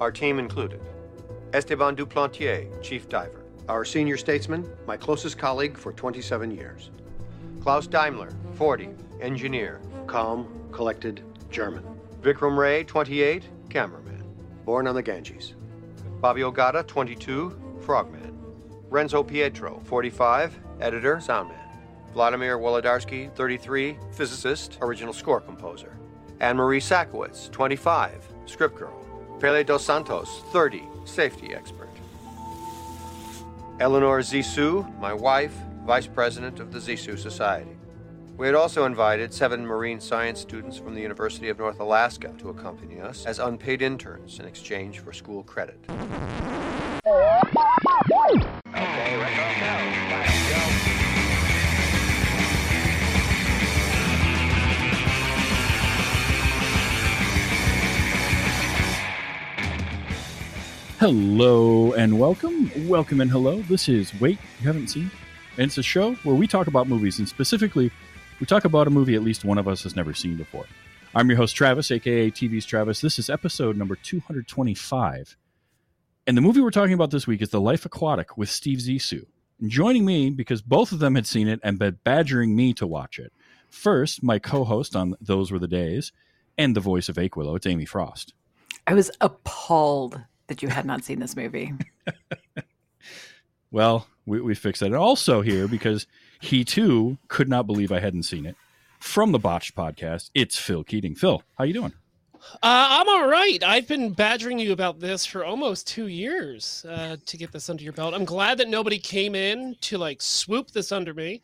Our team included Esteban Duplantier, Chief Diver. Our senior statesman, my closest colleague for 27 years. Klaus Daimler, 40, engineer, calm, collected, German. Vikram Ray, 28, cameraman, born on the Ganges. Bobby Ogata, 22, frogman. Renzo Pietro, 45, editor, soundman. Vladimir Wolodarsky, 33, physicist, original score composer. Anne Marie Sakowitz, 25, script girl. Pele dos Santos, 30, safety expert. Eleanor Zissou, my wife, vice president of the Zissou Society. We had also invited seven marine science students from the University of North Alaska to accompany us as unpaid interns in exchange for school credit. Okay, Hello and welcome. Welcome and hello. This is Wait, You Haven't Seen. And it's a show where we talk about movies, and specifically, we talk about a movie at least one of us has never seen before. I'm your host, Travis, aka TV's Travis. This is episode number 225. And the movie we're talking about this week is The Life Aquatic with Steve Zissou. And joining me, because both of them had seen it and been badgering me to watch it. First, my co host on Those Were the Days and the voice of Achewillow, it's Amy Frost. I was appalled that you had not seen this movie. Well, we, we fixed that. And also here, because he too could not believe I hadn't seen it. From the Botched podcast, it's Phil Keating. Phil, how you doing? Uh, I'm all right. I've been badgering you about this for almost two years uh, to get this under your belt. I'm glad that nobody came in to like swoop this under me.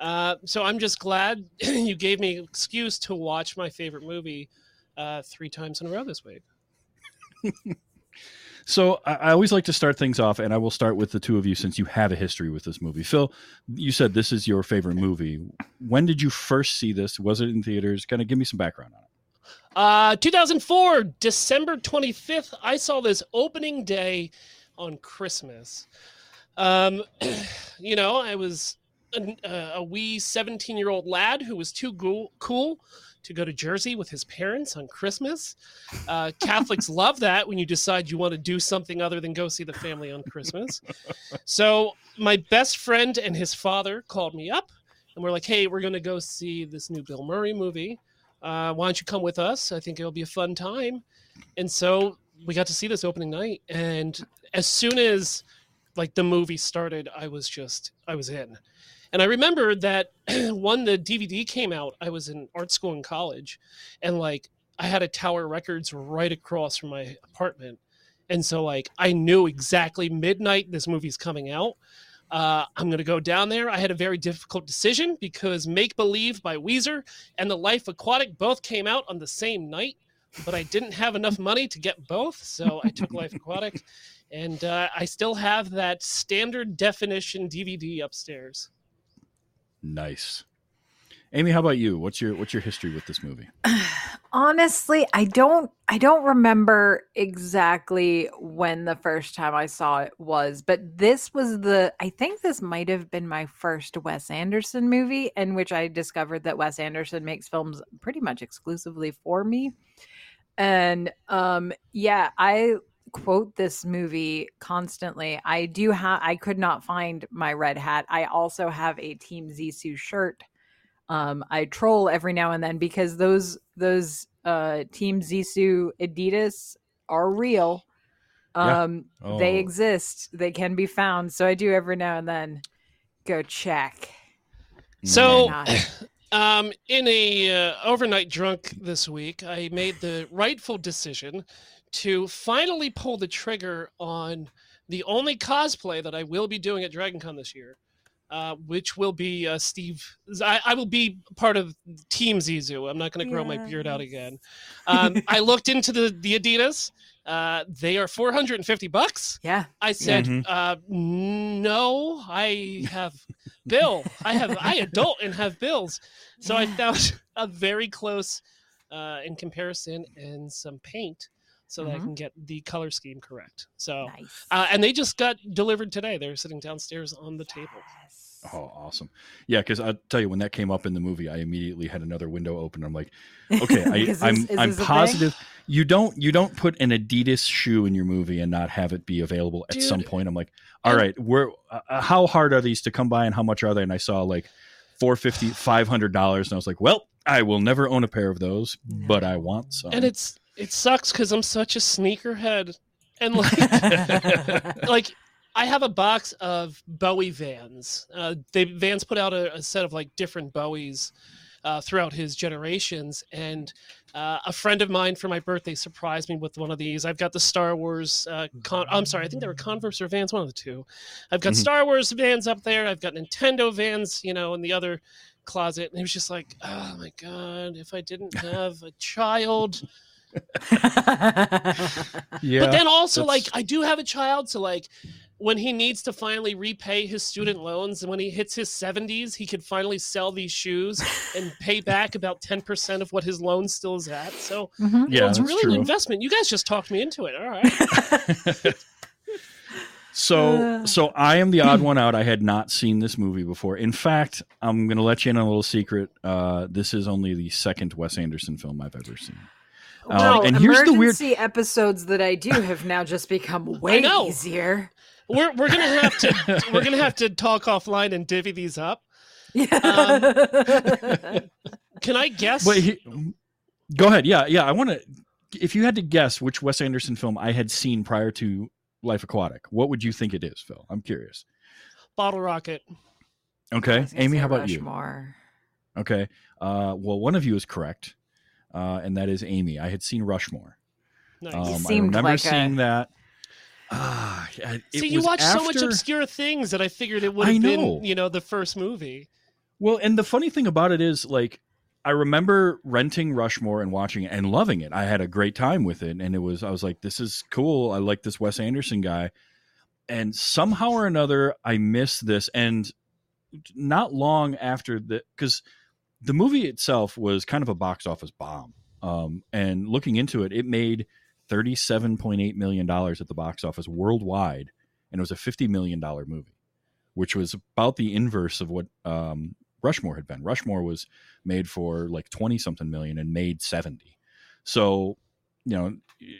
Uh, so I'm just glad you gave me an excuse to watch my favorite movie uh, three times in a row this week. So I, I always like to start things off, and I will start with the two of you since you have a history with this movie. Phil, you said this is your favorite movie. When did you first see this? Was it in theaters? Kind of give me some background on it. Uh, 2004, December 25th. I saw this opening day on Christmas. Um, you know, I was a, a wee 17 year old lad who was too cool, cool to go to Jersey with his parents on Christmas. Uh, Catholics love that when you decide you want to do something other than go see the family on Christmas. So my best friend and his father called me up and we're like, hey, we're going to go see this new Bill Murray movie. Uh, why don't you come with us? I think it'll be a fun time. And so we got to see this opening night. And as soon as like the movie started, I was just, I was in. And I remember that when the DVD came out, I was in art school in college, and like I had a Tower Records right across from my apartment, and so like I knew exactly midnight this movie's coming out. Uh, I'm gonna go down there. I had a very difficult decision because Make Believe by Weezer and The Life Aquatic both came out on the same night, but I didn't have enough money to get both, so I took Life Aquatic, and uh, I still have that standard definition DVD upstairs. Nice. Amy, how about you? What's your what's your history with this movie? Honestly, I don't I don't remember exactly when the first time I saw it was, but this was the I think this might have been my first Wes Anderson movie in which I discovered that Wes Anderson makes films pretty much exclusively for me. And um yeah, I quote this movie constantly. I do have I could not find my red hat. I also have a Team Zissou shirt. Um I troll every now and then because those those uh Team Zissou Adidas are real. Yeah. Um Oh. they exist. They can be found. So I do every now and then go check. So, um, in a uh, overnight drunk this week, I made the rightful decision to finally pull the trigger on the only cosplay that I will be doing at DragonCon this year, uh, which will be uh, Steve. I, I will be part of Team Zissou. I'm not going to grow my beard out again. Um, I looked into the the Adidas. Uh, they are 450 bucks. Yeah. I said, Mhm. uh, no, I have bill. I have I adult and have bills. So I found a very close uh, in comparison and some paint so that I Mhm. can get the color scheme correct. So Nice. uh, and they just got delivered today. They're sitting downstairs on the table. Oh, awesome. Yeah, because I tell you, when that came up in the movie, I immediately had another window open. I'm like, okay, I, Is this- I'm is I'm this a thing? positive you don't you don't put an Adidas shoe in your movie and not have it be available at some point. I'm like, all right, And- right, where uh, how hard are these to come by and how much are they? And I saw like 450 500 dollars and I was like, well, I will never own a pair of those, but I want some. and it's it sucks because I'm such a sneakerhead, and like like I have a box of Bowie Vans. Uh, they Vans put out a, a set of like different Bowies uh, throughout his generations, and uh, a friend of mine for my birthday surprised me with one of these. I've got the Star Wars. Uh, con- I'm sorry, I think they were Converse or Vans, one of the two. I've got Mhm. Star Wars Vans up there. I've got Nintendo Vans, you know, in the other closet, and it was just like, oh my god, if I didn't have a child. Yeah. but then also like i do have a child so like when he needs to finally repay his student loans and when he hits his 70s he could finally sell these shoes and pay back about 10% of what his loan still is at so Mhm. yeah, know, it's really true. an investment you guys just talked me into it all right So Uh. so I am the odd one out. I had not seen this movie before. In fact, I'm going to let you in on a little secret. Uh, this is only the second Wes Anderson film I've ever seen. Wow, Um, and here's the weird- emergency episodes that I do have now just become way easier. we're, we're gonna have to we're gonna have to talk offline and divvy these up Yeah. can i guess Wait, he, go ahead. Yeah, yeah. I want to. If you had to guess which Wes Anderson film I had seen prior to Life Aquatic, what would you think it is, Phil? I'm curious. bottle rocket Okay, Amy, how about Rushmore. you? Okay. Uh, well, one of you is correct, uh, and that is Amy. I had seen Rushmore. nice Um, I remember like a- seeing that. Ah, yeah, it see you was watch so much obscure things that i figured it would I have know. been you know the first movie Well, and the funny thing about it is, like, I remember renting Rushmore and watching it and loving it. I had a great time with it, and it was I was like, "This is cool. I like this Wes Anderson guy." And somehow or another, I missed this. And not long after that, because the movie itself was kind of a box office bomb. Um, and looking into it, it made thirty-seven point eight million dollars at the box office worldwide, and it was a fifty million dollar movie, which was about the inverse of what um, Rushmore had been. Rushmore was made for like 20 something million and made 70. So, you know,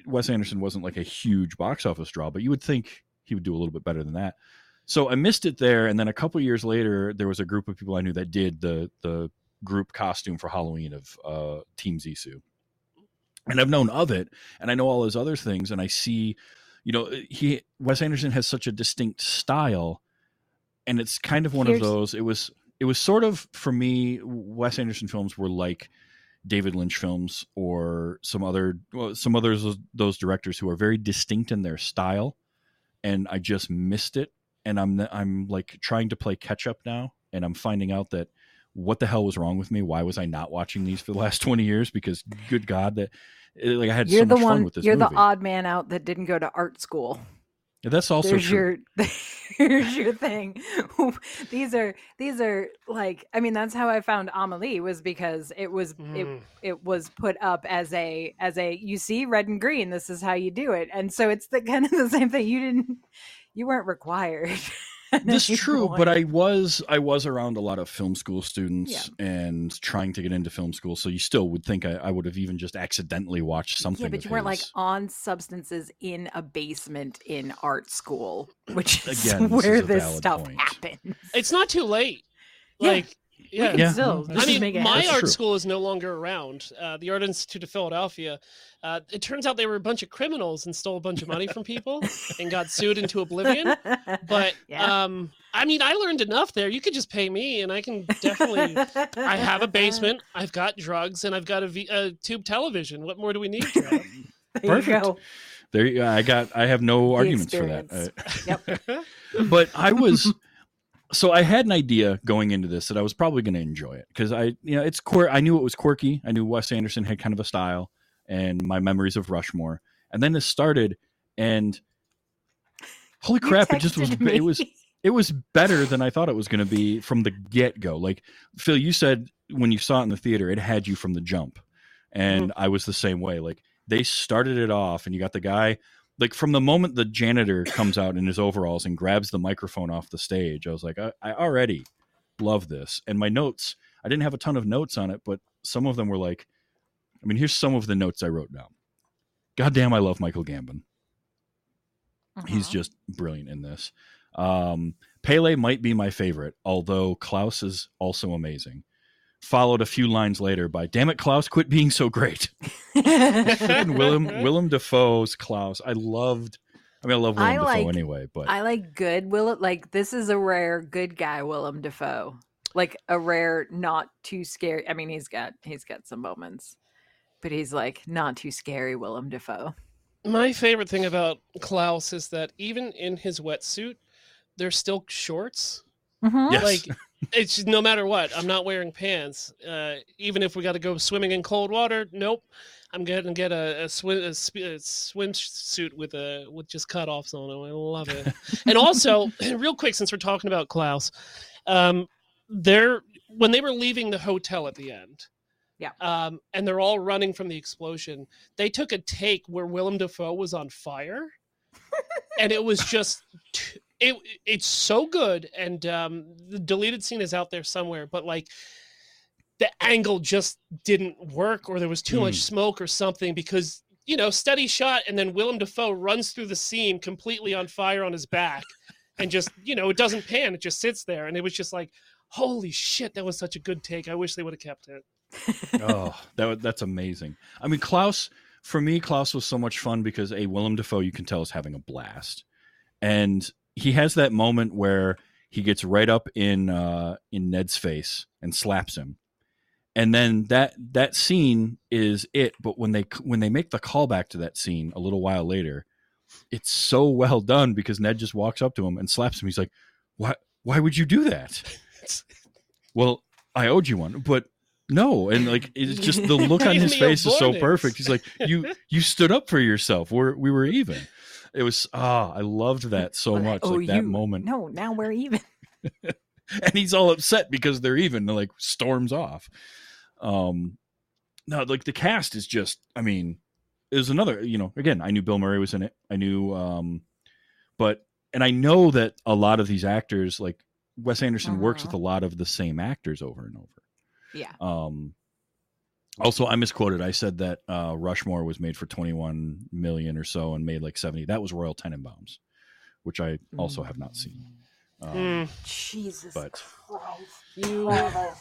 Wes Anderson wasn't like a huge box office draw, but you would think he would do a little bit better than that. So I missed it there. And then a couple years later, there was a group of people I knew that did the, the group costume for Halloween of uh, Team Zissou. And I've known of it and I know all his other things. And I see, you know, he, Wes Anderson has such a distinct style and it's kind of one Here's- of those, it was, it was sort of for me wes anderson films were like david lynch films or some other well, some others of those directors who are very distinct in their style and i just missed it and i'm i'm like trying to play catch up now and i'm finding out that what the hell was wrong with me why was i not watching these for the last 20 years because good god that like i had You're so the much fun one. with this You're movie the odd man out that didn't go to art school. Yeah, that's also There's true your here's your thing. these are these are like I mean that's how I found Amelie was because it was it Mm. it was put up as a as a you see red and green this is how you do it and so it's the kind of the same thing you didn't you weren't required. at this any true but i was i was around a lot of film school students and trying to get into film school so you still would think i, I would have even just accidentally watched something yeah, but you weren't like on substances in a basement in art school, which is Again, this where is a this stuff point. happens. it's not too late like We yeah Yeah, still no, I mean, my art true. school is no longer around. Uh, the Art Institute of Philadelphia. Uh, it turns out they were a bunch of criminals and stole a bunch of money from people and got sued into oblivion. But Yeah. um, I mean, I learned enough there. You could just pay me, and I can definitely. I have a basement. I've got drugs, and I've got a, v- a tube television. What more do we need? Trev? There you Perfect. go. there you- i got i have no arguments for that. I- Yep. but I was so I had an idea going into this that I was probably going to enjoy it because I you know it's quir- I knew it was quirky. I knew Wes Anderson had kind of a style and my memories of Rushmore. And then it started and holy crap, it just was texted it was it was better than I thought it was going to be from the get go. Like Phil, you said when you saw it in the theater, it had you from the jump, and I was the same way. Like they started it off, and you got the guy. Like from the moment the janitor comes out in his overalls and grabs the microphone off the stage, I was like, I, I already love this. And my notes, I didn't have a ton of notes on it, but some of them were like, I mean, here's some of the notes I wrote down. God damn, I love Michael Gambon. He's Uh-huh. just brilliant in this. Um, Pele might be my favorite, although Klaus is also amazing. Followed a few lines later by "Damn it, Klaus, quit being so great." and Willem Willem Dafoe's Klaus, I loved. I mean, I love Willem I Dafoe like- anyway, but I like good Will like this is a rare good guy Willem Dafoe. Like a rare not too scary. I mean, he's got he's got some moments. But he's like not too scary Willem Dafoe. My favorite thing about Klaus is that even in his wetsuit, there's still shorts. Mhm. yes, Like it's no matter what, I'm not wearing pants. Uh, even if we got to go swimming in cold water, nope. I'm gonna get a, a swim a, sp- a swimsuit with a with just cutoffs on it. I love it. and also, real quick, since we're talking about Klaus, um, they're when they were leaving the hotel at the end. Yeah. Um, and they're all running from the explosion. They took a take where Willem Dafoe was on fire, and it was just t- it. It's so good, and um, the deleted scene is out there somewhere. But like, the angle just didn't work, or there was too much Mm. smoke or something because you know, steady shot, and then Willem Dafoe runs through the scene completely on fire on his back, and just you know, it doesn't pan; it just sits there, and it was just like, holy shit, that was such a good take. I wish they would have kept it. oh, that that's amazing. I mean, Klaus for me, Klaus was so much fun because a Willem Dafoe you can tell is having a blast, and he has that moment where he gets right up in uh, in Ned's face and slaps him, and then that that scene is it. But when they when they make the callback to that scene a little while later, it's so well done because Ned just walks up to him and slaps him. He's like, "Why? Why would you do that?" well, I owed you one, but no, and like it's just the look on his face is so perfect. He's like, "You you stood up for yourself. We're we were even." It was ah, I loved that so much. owe Like that you- moment, No, now we're even. and he's all upset because they're even. And like storms off. Um, no, like the cast is just. I mean, there's another. You know, again, I knew Bill Murray was in it. I knew, um, but and I know that a lot of these actors, like Wes Anderson, works with Mhm. a lot of the same actors over and over. Yeah. Um, also, I misquoted. I said that uh, Rushmore was made for 21 million or so and made like 70. That was Royal Tenenbaums, which I also have not seen. Um, Mm, Jesus But- Christ. you,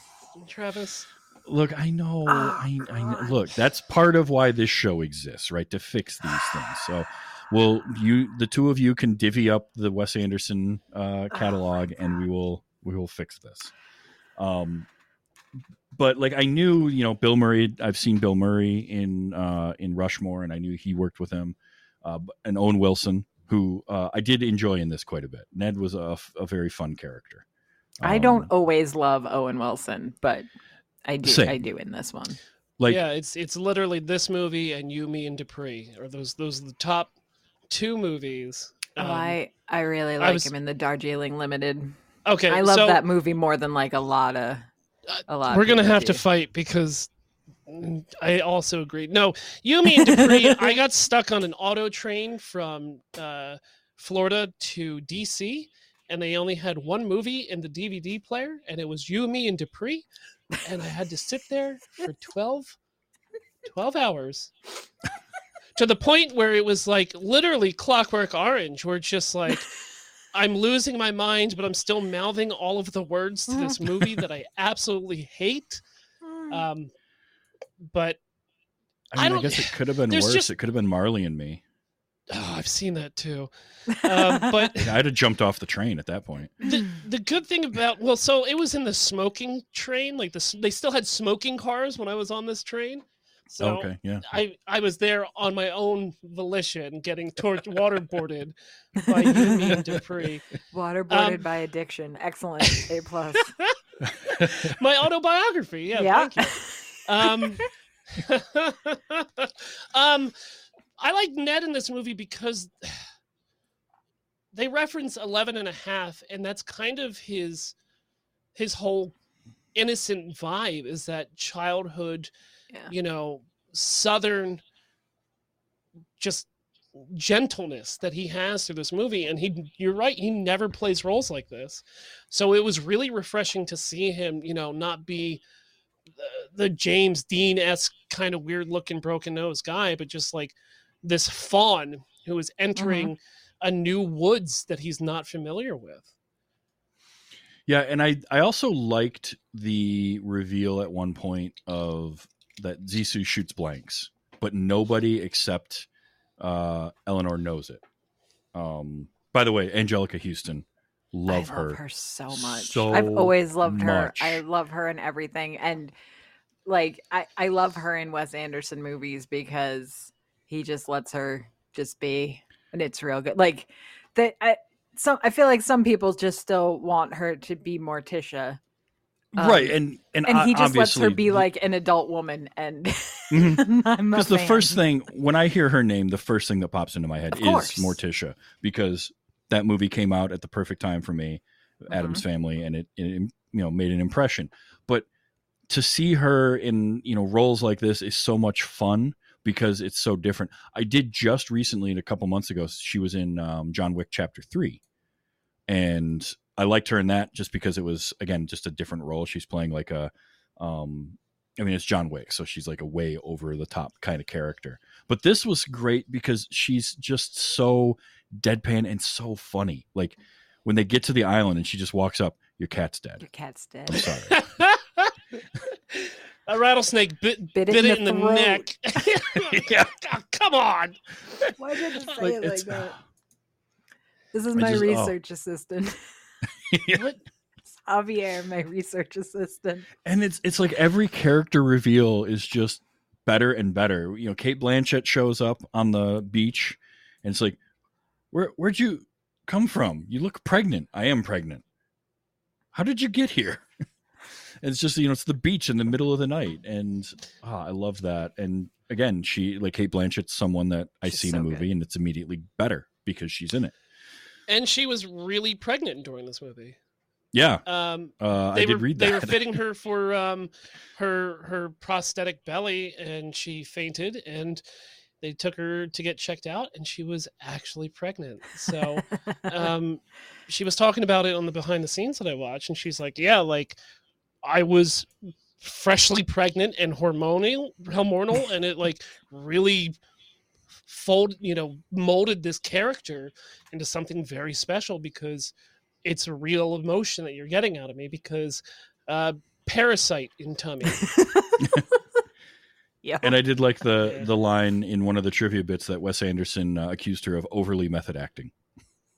Travis. Look, I know, Oh, I, I know. Look, that's part of why this show exists, right? To fix these things. So, well, you, the two of you, can divvy up the Wes Anderson uh, Oh, catalog, and we will we will fix this. Um, but like I knew, you know, Bill Murray. I've seen Bill Murray in uh, in Rushmore, and I knew he worked with him. Uh, and Owen Wilson, who uh, I did enjoy in this quite a bit. Ned was a, f- a very fun character. I don't Um, always love Owen Wilson, but I do. Same. I do in this one. like yeah, it's it's literally this movie and You, Me, and Dupree. Or those those are the top two movies. Oh, Um, I I really I like was- him in the Darjeeling Limited. okay, I love so that movie more than like a lot of a lot. we're gonna have to fight because I also agree. No, You, Me, and Dupree. I got stuck on an auto train from uh, Florida to DC, and they only had one movie in the DVD player, and it was You, Me, and Dupree, and I had to sit there for 12, 12 hours. To the point where it was like literally clockwork orange, where it's just like I'm losing my mind, but I'm still mouthing all of the words to this movie that I absolutely hate. Um, but I mean, I, don't- guess it could have been worse. just- It could have been Marley and me. oh, I've seen that too. Um, but I'd have jumped off the train at that point. the the good thing about well, so it was in the smoking train. Like this, they still had smoking cars when I was on this train. So okay, yeah. I I was there on my own volition, getting tor- waterboarded by you, me, and Dupree. Waterboarded Um, by addiction. Excellent. A plus. My autobiography. Yeah. Yeah. Thank you. Um, um, I like Ned in this movie because they reference 11 and a half, and that's kind of his his whole innocent vibe is that childhood, Yeah. you know, southern, just gentleness that he has through this movie. And he you're right he never plays roles like this. So it was really refreshing to see him you know not be the, the james dean-esque kind of weird looking broken nose guy but just like this fawn who is mm-hmm. entering a new woods that he's not familiar with Yeah, and I I also liked the reveal at one point of that Zissou shoots blanks, but nobody except uh, Eleanor knows it. Um, by the way, Anjelica Huston, love I her. love her so much. so I've always loved her. I love her in everything, and like I, I love her in Wes Anderson movies because he just lets her just be, and it's real good. Like that. I some I feel like some people just still want her to be Morticia, um, right, and and, and he just lets her be like an adult woman. And Mhm. I'm Because the first thing when I hear her name, the first thing that pops into my head Of is course. Morticia because that movie came out at the perfect time for me, Mm-hmm. Addams Family, and it, it you know made an impression. But to see her in you know roles like this is so much fun because it's so different. I did just recently, a couple months ago, she was in um, John Wick Chapter Three, and I liked her in that just because it was again just a different role. She's playing like a um I mean, it's John Wick, so she's like a way over the top kind of character. But this was great because she's just so deadpan and so funny. Like when they get to the island and she just walks up, your cat's dead. your cat's dead. I'm sorry. a rattlesnake bit, Bit bit, it in it in the the, neck Yeah. Oh, come on Why did you say Like, it like that? This is I my just- oh. research assistant. Yeah. Javier, my research assistant. and it's it's like every character reveal is just better and better. You know, Cate Blanchett shows up on the beach, and it's like, where where'd you come from? You look pregnant. I am pregnant. How did you get here? And it's just you know it's the beach in the middle of the night, and ah, I love that. And again, she like Cate Blanchett's someone that I She's see in so a good. movie, and it's immediately better because she's in it. And she was really pregnant during this movie. Yeah, um uh, I did were read that. they were fitting her for um her her prosthetic belly and she fainted and they took her to get checked out and she was actually pregnant. So um she was talking about it on the behind the scenes that i watched and she's like yeah like i was freshly pregnant and hormonal hormonal and it like really fold you know molded this character into something very special because it's a real emotion that you're getting out of me because uh parasite in tummy yeah. And I did like the the line in one of the trivia bits that Wes Anderson uh, accused her of overly method acting,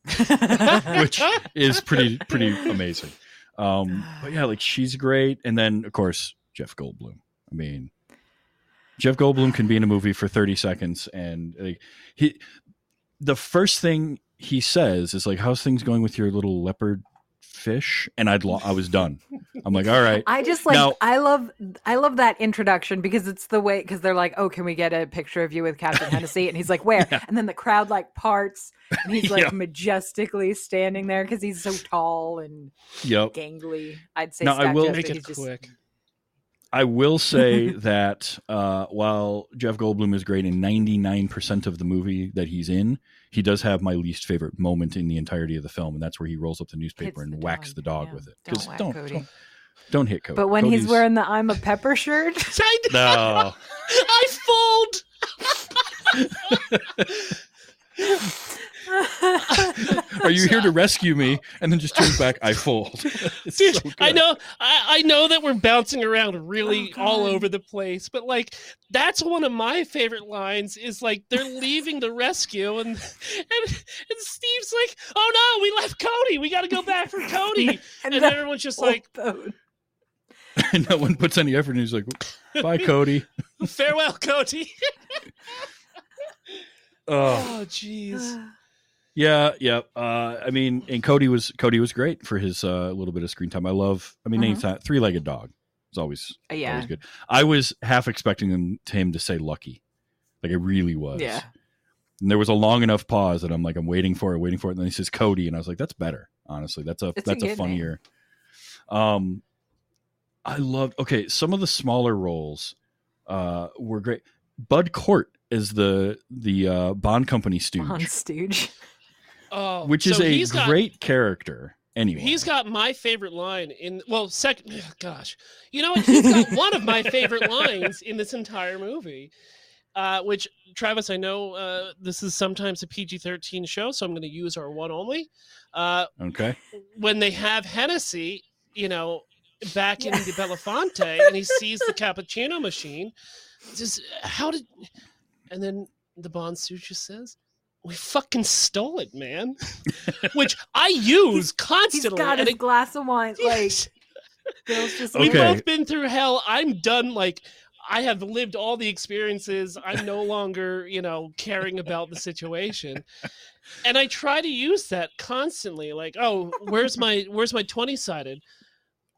which is pretty pretty amazing. Um, but yeah, like she's great, and then of course Jeff Goldblum. I mean, Jeff Goldblum can be in a movie for thirty seconds, and like, he, the first thing he says is like, "How's things going with your little leopard fish?" And I'd lo- I was done. I'm like, "All right." I just like Now- I love I love that introduction because it's the way because they're like, oh, can we get a picture of you with Captain Hennessy? And he's like, where? Yeah. And then the crowd like parts, and he's like Yeah. majestically standing there because he's so tall and Yep. gangly. I'd say Now, I will- make it he's just- quick I will say that uh, while Jeff Goldblum is great in 99% of the movie that he's in, he does have my least favorite moment in the entirety of the film, and that's where he rolls up the newspaper Hits and the whacks dog, the dog yeah. with it. Don't 'Cause whack don't, Cody. don't don't hit Cody. But when he's wearing the I'm a pepper shirt, I, no, I fold are you here to rescue me? And then just turns back. I fold. It's Dude, so I know, I, I know that we're bouncing around really Oh, all over the place, but like that's one of my favorite lines. Is like they're leaving the rescue, and and, and Steve's like, "Oh no, we left Cody. We got to go back for Cody." and, and everyone's just like, boat. no one puts any effort. and He's like, "Bye, Cody." "Farewell, Cody." Oh, oh, jeez. Yeah, yeah. Uh, I mean, and Cody was Cody was great for his uh, little bit of screen time. I love. I mean, Mhm. anytime three legged dog is always yeah, always good. I was half expecting him, him to say lucky, like I really was. yeah. And there was a long enough pause that I'm like, I'm waiting for it, waiting for it. And then he says Cody, and I was like, that's better. Honestly, that's a It's that's a, name. funnier. Um, I loved. Okay, some of the smaller roles uh were great. Bud Cort is the the uh, Bond company stooge, On Stooge. Oh, which is so a he's got- great character. Anyway, He's got my favorite line in well, second. Gosh, you know what? He's got one of my favorite lines in this entire movie. Uh, which Travis, I know uh, this is sometimes a PG-13 show, so I'm going to use our one only. Uh, okay. when they have Hennessy, you know, back in the Belafonte, and he sees the cappuccino machine. Just how did? And then the Bond suit just says, "We fucking stole it, man," which I use He's constantly. got and his it- glass of wine. Like Bill's just We've like, both been through hell. I'm done. Like I have lived all the experiences. I'm no longer, you know, caring about the situation. And I try to use that constantly. Like, oh, where's my where's my 20 sided?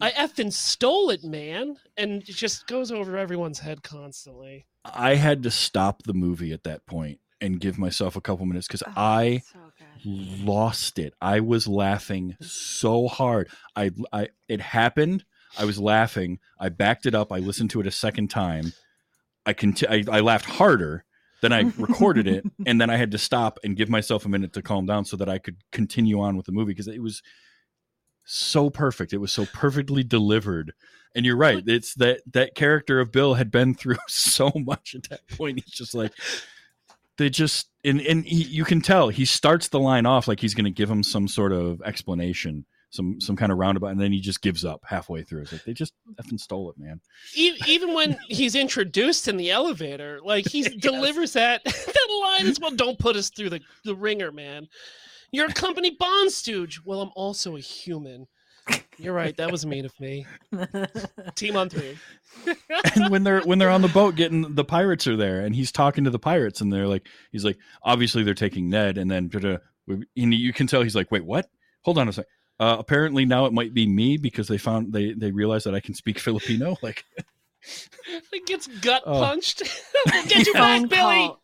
I effing stole it, man. And it just goes over everyone's head constantly. I had to stop the movie at that point and give myself a couple minutes because oh, I so lost it. I was laughing so hard. I, I, it happened. I was laughing. I backed it up. I listened to it a second time. I conti- I, I laughed harder. Then I recorded it, and then I had to stop and give myself a minute to calm down so that I could continue on with the movie because it was so perfect. It was so perfectly delivered. And you're right. It's that that character of Bill had been through so much at that point. He's just like they just and and he, you can tell he starts the line off like he's going to give him some sort of explanation, some some kind of roundabout, and then he just gives up halfway through. It's like they just effing stole it, man. Even when he's introduced in the elevator, like he delivers that that line as well. Don't put us through the, the ringer, man. You're a company bond stooge. Well, I'm also a human. You're right. That was mean of me. Team on three. and when they're when they're on the boat getting the pirates are there and he's talking to the pirates and they're like he's like obviously they're taking ned and then and you can tell he's like wait what hold on a second uh, apparently now it might be me because they found they they realize that i can speak filipino like He gets gut Oh. punched. we'll get you phone back, Billy. call.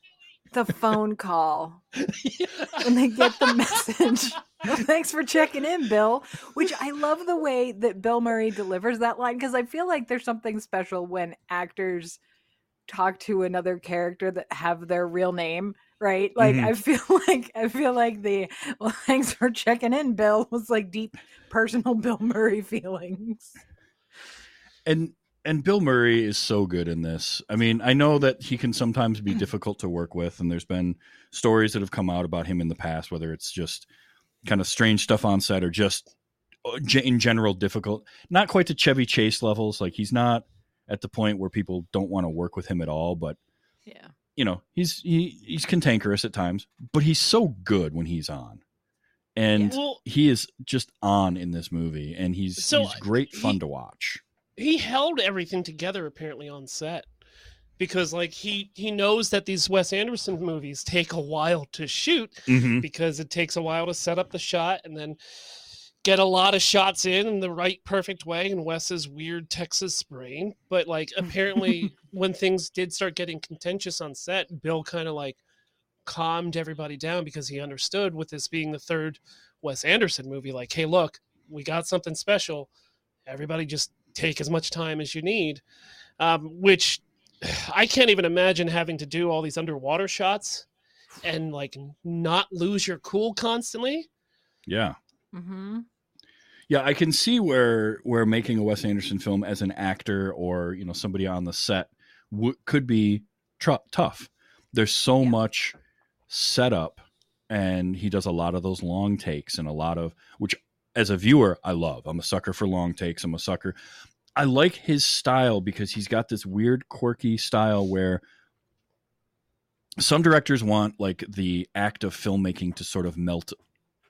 The phone call when they get the message. Well, thanks for checking in, Bill. Which I love the way that Bill Murray delivers that line because I feel like there's something special when actors talk to another character that have their real name, right? Like Mhm. I feel like I feel like the well, thanks for checking in, Bill was like deep personal Bill Murray feelings. and and Bill Murray is so good in this. I mean, I know that he can sometimes be difficult to work with, and there's been stories that have come out about him in the past, whether it's just kind of strange stuff on set or just uh, in general difficult. Not quite to Chevy Chase levels. Like he's not at the point where people don't want to work with him at all, but Yeah. you know, he's he, he's cantankerous at times, but he's so good when he's on. And Well, he is just on in this movie, and he's So, he's great fun he- to watch. he held everything together apparently on set because like he he knows that these Wes Anderson movies take a while to shoot Mm-hmm. because it takes a while to set up the shot and then get a lot of shots in in the right perfect way in Wes's weird Texas brain. But like apparently when things did start getting contentious on set, Bill kind of like calmed everybody down because he understood with this being the third Wes Anderson movie, like, hey, look, we got something special. Everybody just take as much time as you need. Um, which I can't even imagine having to do all these underwater shots and like not lose your cool constantly. Yeah. Mm-hmm. Yeah, I can see where where making a Wes Anderson film as an actor or you know somebody on the set w- could be tr- tough. There's so Yeah. much setup, and he does a lot of those long takes and a lot of which, as a viewer, I love. I'm a sucker for long takes. I'm a sucker. I like his style because he's got this weird, quirky style where some directors want like the act of filmmaking to sort of melt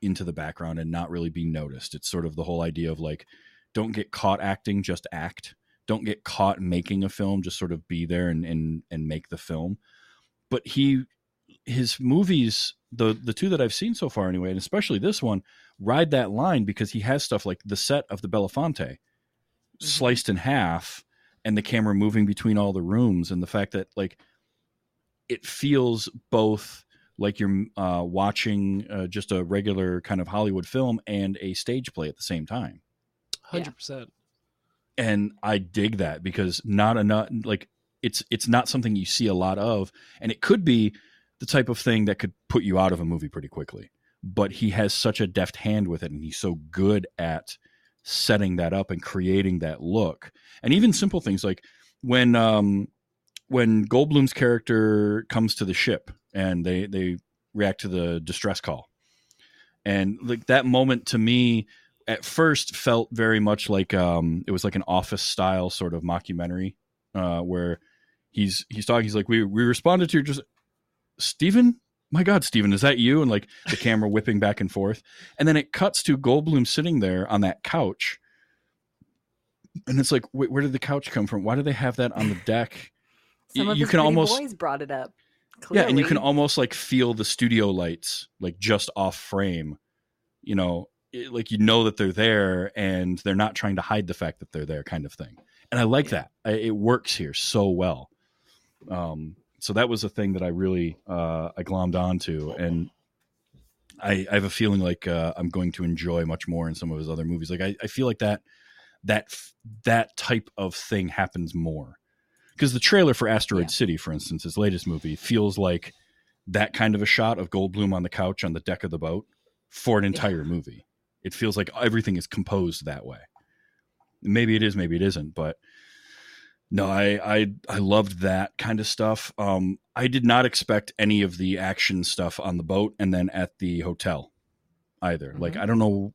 into the background and not really be noticed. It's sort of the whole idea of like, don't get caught acting, just act. Don't get caught making a film, just sort of be there and and and make the film. But he his movies, the the two that I've seen so far anyway, and especially this one, ride that line because he has stuff like the set of the Belafonte sliced in half and the camera moving between all the rooms and the fact that like it feels both like you're uh, watching uh, just a regular kind of Hollywood film and a stage play at the same time. Hundred percent. And I dig that because not enough like it's it's not something you see a lot of, and it could be the type of thing that could put you out of a movie pretty quickly. But he has such a deft hand with it, and he's so good at setting that up and creating that look, and even simple things like when um, when Goldblum's character comes to the ship and they they react to the distress call, and like that moment to me at first felt very much like um, it was like an office style sort of mockumentary uh, where he's he's talking he's like we we responded to your just Stephen my god Stephen is that you? And like the camera whipping back and forth. And then it cuts to Goldblum sitting there on that couch. And it's like wait, where did the couch come from? Why do they have that on the deck? Some Y- of you can almost boys brought it up. yeah and you can almost like feel the studio lights like just off frame. You know it- like you know that they're there and they're not trying to hide the fact that they're there kind of thing. And i like that. I, it works here so well. Um so that was a thing that i really uh i glommed onto and I, I have a feeling like uh, I'm going to enjoy much more in some of his other movies. Like I, I feel like that that that type of thing happens more because the trailer for Asteroid Yeah. City, for instance, his latest movie, feels like that kind of a shot of Goldblum on the couch on the deck of the boat for an entire movie. It feels like everything is composed that way. Maybe it is, maybe it isn't, but no, I I I loved that kind of stuff. Um, I did not expect any of the action stuff on the boat and then at the hotel either. Like I don't know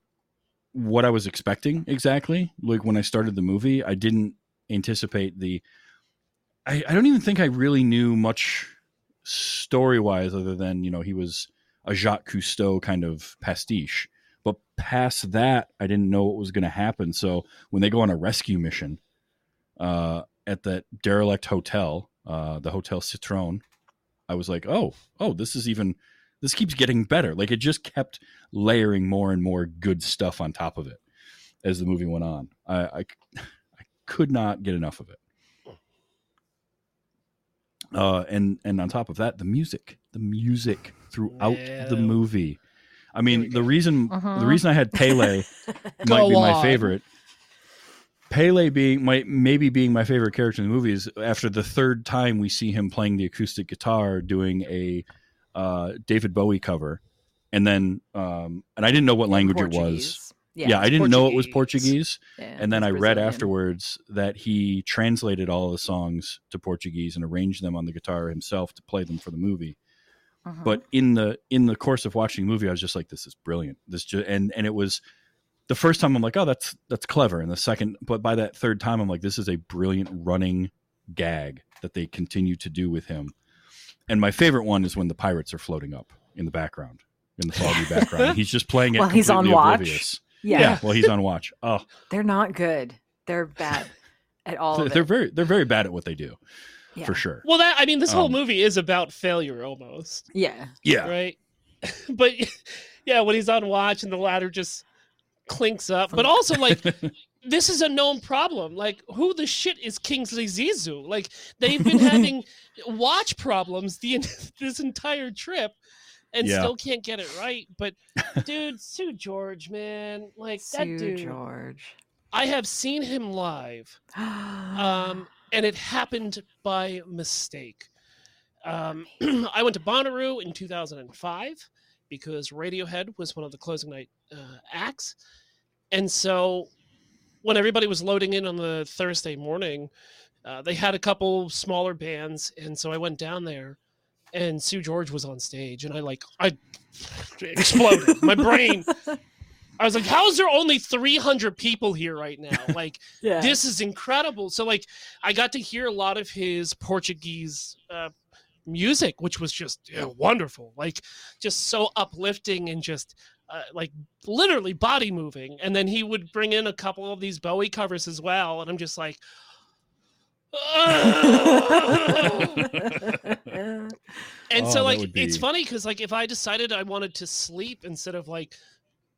what I was expecting exactly. Like when I started the movie, I didn't anticipate the. I, I don't even think I really knew much story wise, other than you know he was a Jacques Cousteau kind of pastiche. But past that, I didn't know what was going to happen. So when they go on a rescue mission uh, at that derelict hotel, uh, the Hotel Citron, I was like, oh, oh, this is even. This keeps getting better. Like it just kept layering more and more good stuff on top of it as the movie went on. I, I, I could not get enough of it. Uh, and and on top of that, the music, the music throughout Yeah. the movie. I mean, the go. reason the Mhm. reason I had Pele might Go be my favorite. Pele being might maybe being my favorite character in the movie is after the third time we see him playing the acoustic guitar doing a uh, David Bowie cover, and then um, and I didn't know what language it was. Portuguese. Yeah, I didn't know it was Portuguese. Portuguese, yeah, and then I read afterwards that he translated all the songs to Portuguese and arranged them on the guitar himself to play them for the movie Mhm. but in the in the course of watching the movie, I was just like, "This is brilliant." This just and and it was the first time I'm like, "Oh, that's that's clever," and the second, but by that third time, I'm like, "This is a brilliant running gag that they continue to do with him." And my favorite one is when the pirates are floating up in the background, in the foggy background. he's just playing it While he's on completely watch. oblivious. yeah, Yeah, well, he's on watch. Oh, they're not good. They're bad at all. they're, they're very they're very bad at what they do yeah. for sure. Well, that I mean, this whole Um, movie is about failure almost, Yeah, Yeah, right? but yeah, when he's on watch and the ladder just clinks up, but also like this is a known problem. Like, who the shit is Kingsley Zissou? Like, they've been having watch problems the en- this entire trip, and Yeah. still can't get it right. But dude, Seu Jorge, man, like that dude. George. I have seen him live, um, and it happened by mistake. Um, I went to Bonnaroo in 2005 because Radiohead was one of the closing night uh, acts, and so when everybody was loading in on the Thursday morning, uh, they had a couple smaller bands, and so I went down there, and Seu Jorge was on stage, and I like I exploded. My brain. I was like, "How is there only 300 people here right now? Like, yeah. this is incredible." So, like, I got to hear a lot of his Portuguese uh, music, which was just wonderful. Like, just so uplifting and just uh, like literally body moving. And then he would bring in a couple of these Bowie covers as well, and I'm just like. And Oh, so like would it's funny because like if I decided I wanted to sleep instead of like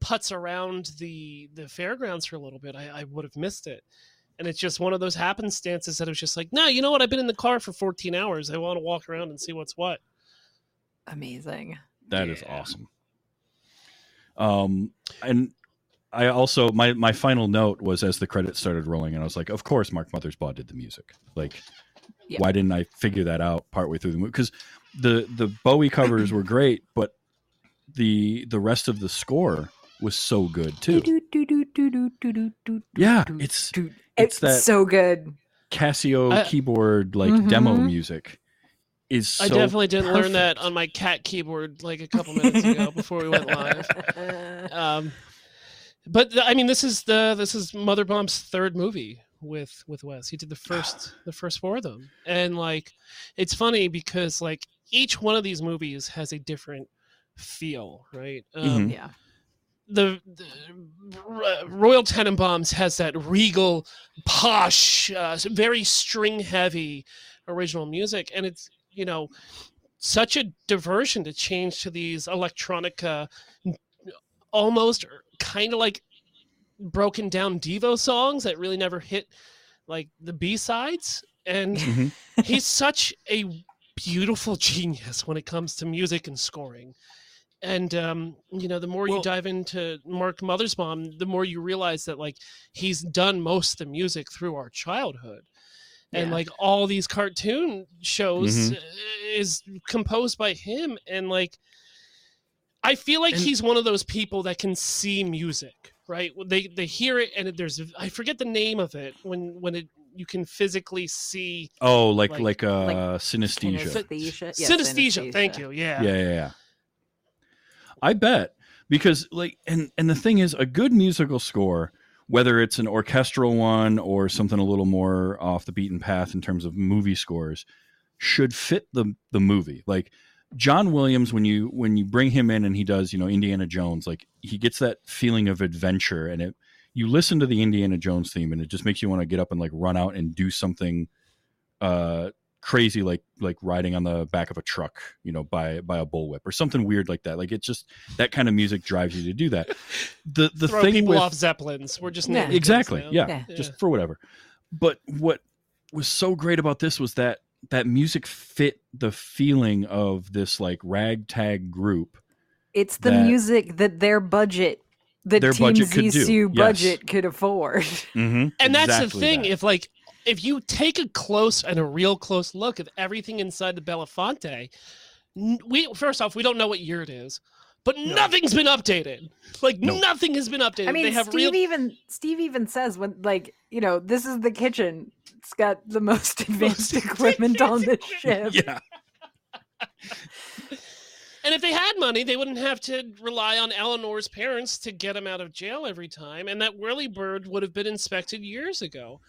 putz around the the fairgrounds for a little bit, I, I would have missed it. And it's just one of those happenstances that was just like, no, you know what? I've been in the car for 14 hours. I want to walk around and see what's what. Amazing. That is Yeah. awesome. Um, and I also my my final note was as the credits started rolling, and I was like, of course, Mark Mothersbaugh did the music. Like, Yeah. why didn't I figure that out partway through the movie? Because the the Bowie covers were great, but the the rest of the score was so good too. Yeah, it's It's, it's that- so good. Casio I- keyboard like demo Mhm. music is so I definitely didn't learn that on my cat keyboard like a couple minutes ago before we went live. Um, but th- I mean, this is the this is Mothersbaugh's third movie with with Wes. He did the first the first four of them, and like, it's funny because like each one of these movies has a different feel, right? Um, Mhm. yeah. The, the Royal Tenenbaums has that regal, posh, uh, very string heavy original music, and it's you know such a diversion to change to these electronica, almost kind of like broken down Devo songs that really never hit like the B sides, and Mhm. he's such a beautiful genius when it comes to music and scoring. And um, you know, the more you dive into Mark Mothersbaugh, the more you realize that like he's done most of the music through our childhood. And Yeah. like all these cartoon shows Mhm. uh, is composed by him and like I feel like And- he's one of those people that can see music, right? They they hear it and there's I forget the name of it when when it you can physically see Oh, like Like- like, uh like synesthesia. Synesthesia. Yeah, synesthesia. Thank you. yeah, yeah, yeah. I bet because like and and the thing is a good musical score whether it's an orchestral one or something a little more off the beaten path in terms of movie scores should fit the the movie. Like John Williams when you when you bring him in and he does you know Indiana Jones like he gets that feeling of adventure and it you listen to the Indiana Jones theme and it just makes you want to get up and like run out and do something uh crazy like like riding on the back of a truck you know by by a bullwhip or something weird like that like it's just that kind of music drives you to do that the the Throw thing people with off zeppelins. We're just Yeah. exactly now. yeah, Yeah. just for whatever but what was so great about this was that that music fit the feeling of this like ragtag group It's the that- music that their budget, the Their Team budget could do, Zissou yes. budget could afford. mm-hmm. and that's the thing if like if you take a close and a real close look at everything inside the Belafonte, we first off we don't know what year it is, but nothing's been updated. Like No. nothing has been updated. I mean, they have Steve real even Steve even says when like you know this is the kitchen. It's got the most advanced equipment on the ship. yeah And if they had money, they wouldn't have to rely on Eleanor's parents to get him out of jail every time, and that whirlybird would have been inspected years ago.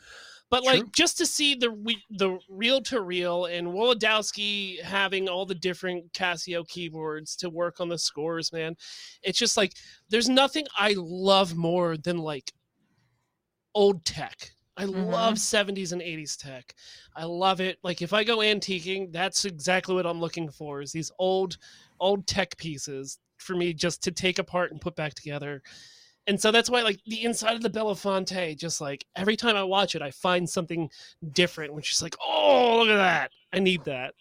But like just to see the re- the reel to reel and Wolodarsky having all the different Casio keyboards to work on the scores, man, it's just like there's nothing I love more than like old tech. I mm-hmm. love 70s and 80s tech. I love it. Like if I go antiquing, that's exactly what I'm looking for is these old old tech pieces for me just to take apart and put back together. And so that's why like the inside of the Belafonte, just like every time I watch it, I find something different, which is like, oh look at that. I need that.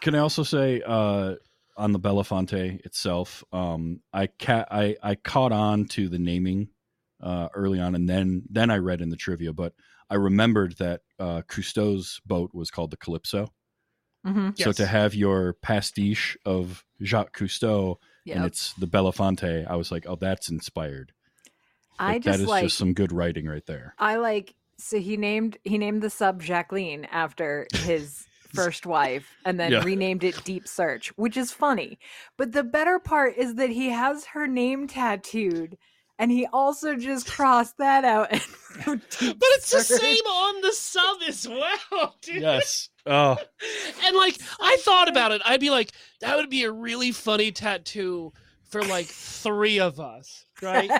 Can I also say uh, on the Belafonte itself, um, I ca- I I caught on to the naming uh, early on, and then then I read in the trivia, but I remembered that uh, Cousteau's boat was called the Calypso. hmm So to have your pastiche of Jacques Cousteau and it's the Belafonte, I was like, oh, that's inspired. I Like, just that is like just some good writing right there. I like so he named he named the sub Jacqueline after his first wife and then Yeah. renamed it Deep Search, which is funny. But the better part is that he has her name tattooed and he also just crossed that out and But it's the Search. same on the sub as well, dude. Yes. Oh, And like I thought about it, I'd be like, that would be a really funny tattoo for like three of us, right?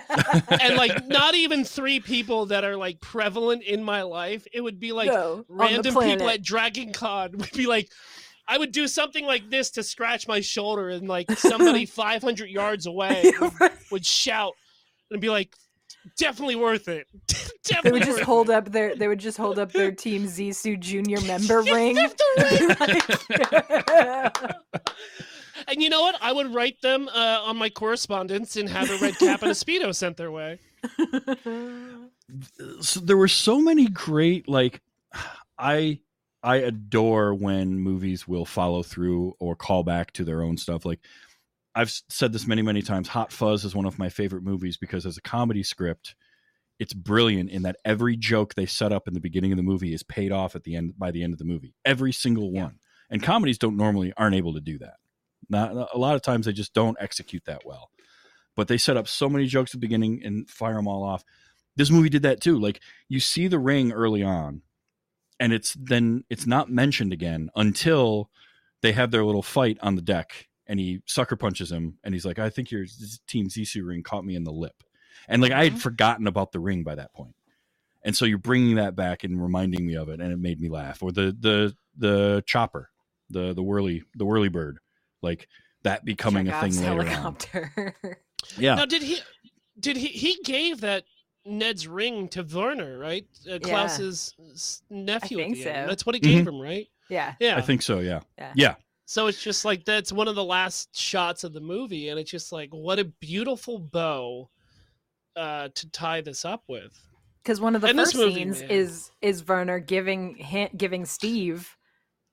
and like not even three people that are like prevalent in my life. It would be like No, random people at Dragon Con would be like, I would do something like this to scratch my shoulder, and like somebody 500 yards away Yeah, would, right. would shout and be like, definitely worth it. They would just worth hold up their they would just hold up their team Zissou junior member Yeah, ring. the And you know what? I would write them uh, on my correspondence and have a red cap and a speedo sent their way. so there were so many great like I I adore when movies will follow through or call back to their own stuff. Like I've said this many, many times. Hot Fuzz is one of my favorite movies because as a comedy script, it's brilliant in that every joke they set up in the beginning of the movie is paid off at the end by the end of the movie. Every single Yeah. one. And comedies don't normally aren't able to do that. Not a lot of times they just don't execute that well. But they set up so many jokes at the beginning and fire them all off. This movie did that too. Like you see the ring early on, and it's then it's not mentioned again until they have their little fight on the deck, and he sucker punches him, and he's like, "I think your team Zissou ring caught me in the lip," and like I had Mhm. forgotten about the ring by that point, and so you're bringing that back and reminding me of it, and it made me laugh. Or the the the chopper, the the whirly the whirly bird, like that becoming a thing Chekhov's later on. helicopter. Yeah, Now, did he? Did he? He gave that Ned's ring to Werner, right? Uh, Klaus's s- nephew. at think the end. so. That's what he gave him, right? yeah. Yeah. I think so. Yeah, Yeah. yeah. So it's just like that's one of the last shots of the movie, and it's just like what a beautiful bow uh, to tie this up with. Because one of the And first movie, scenes man. is is Werner giving hi- giving Steve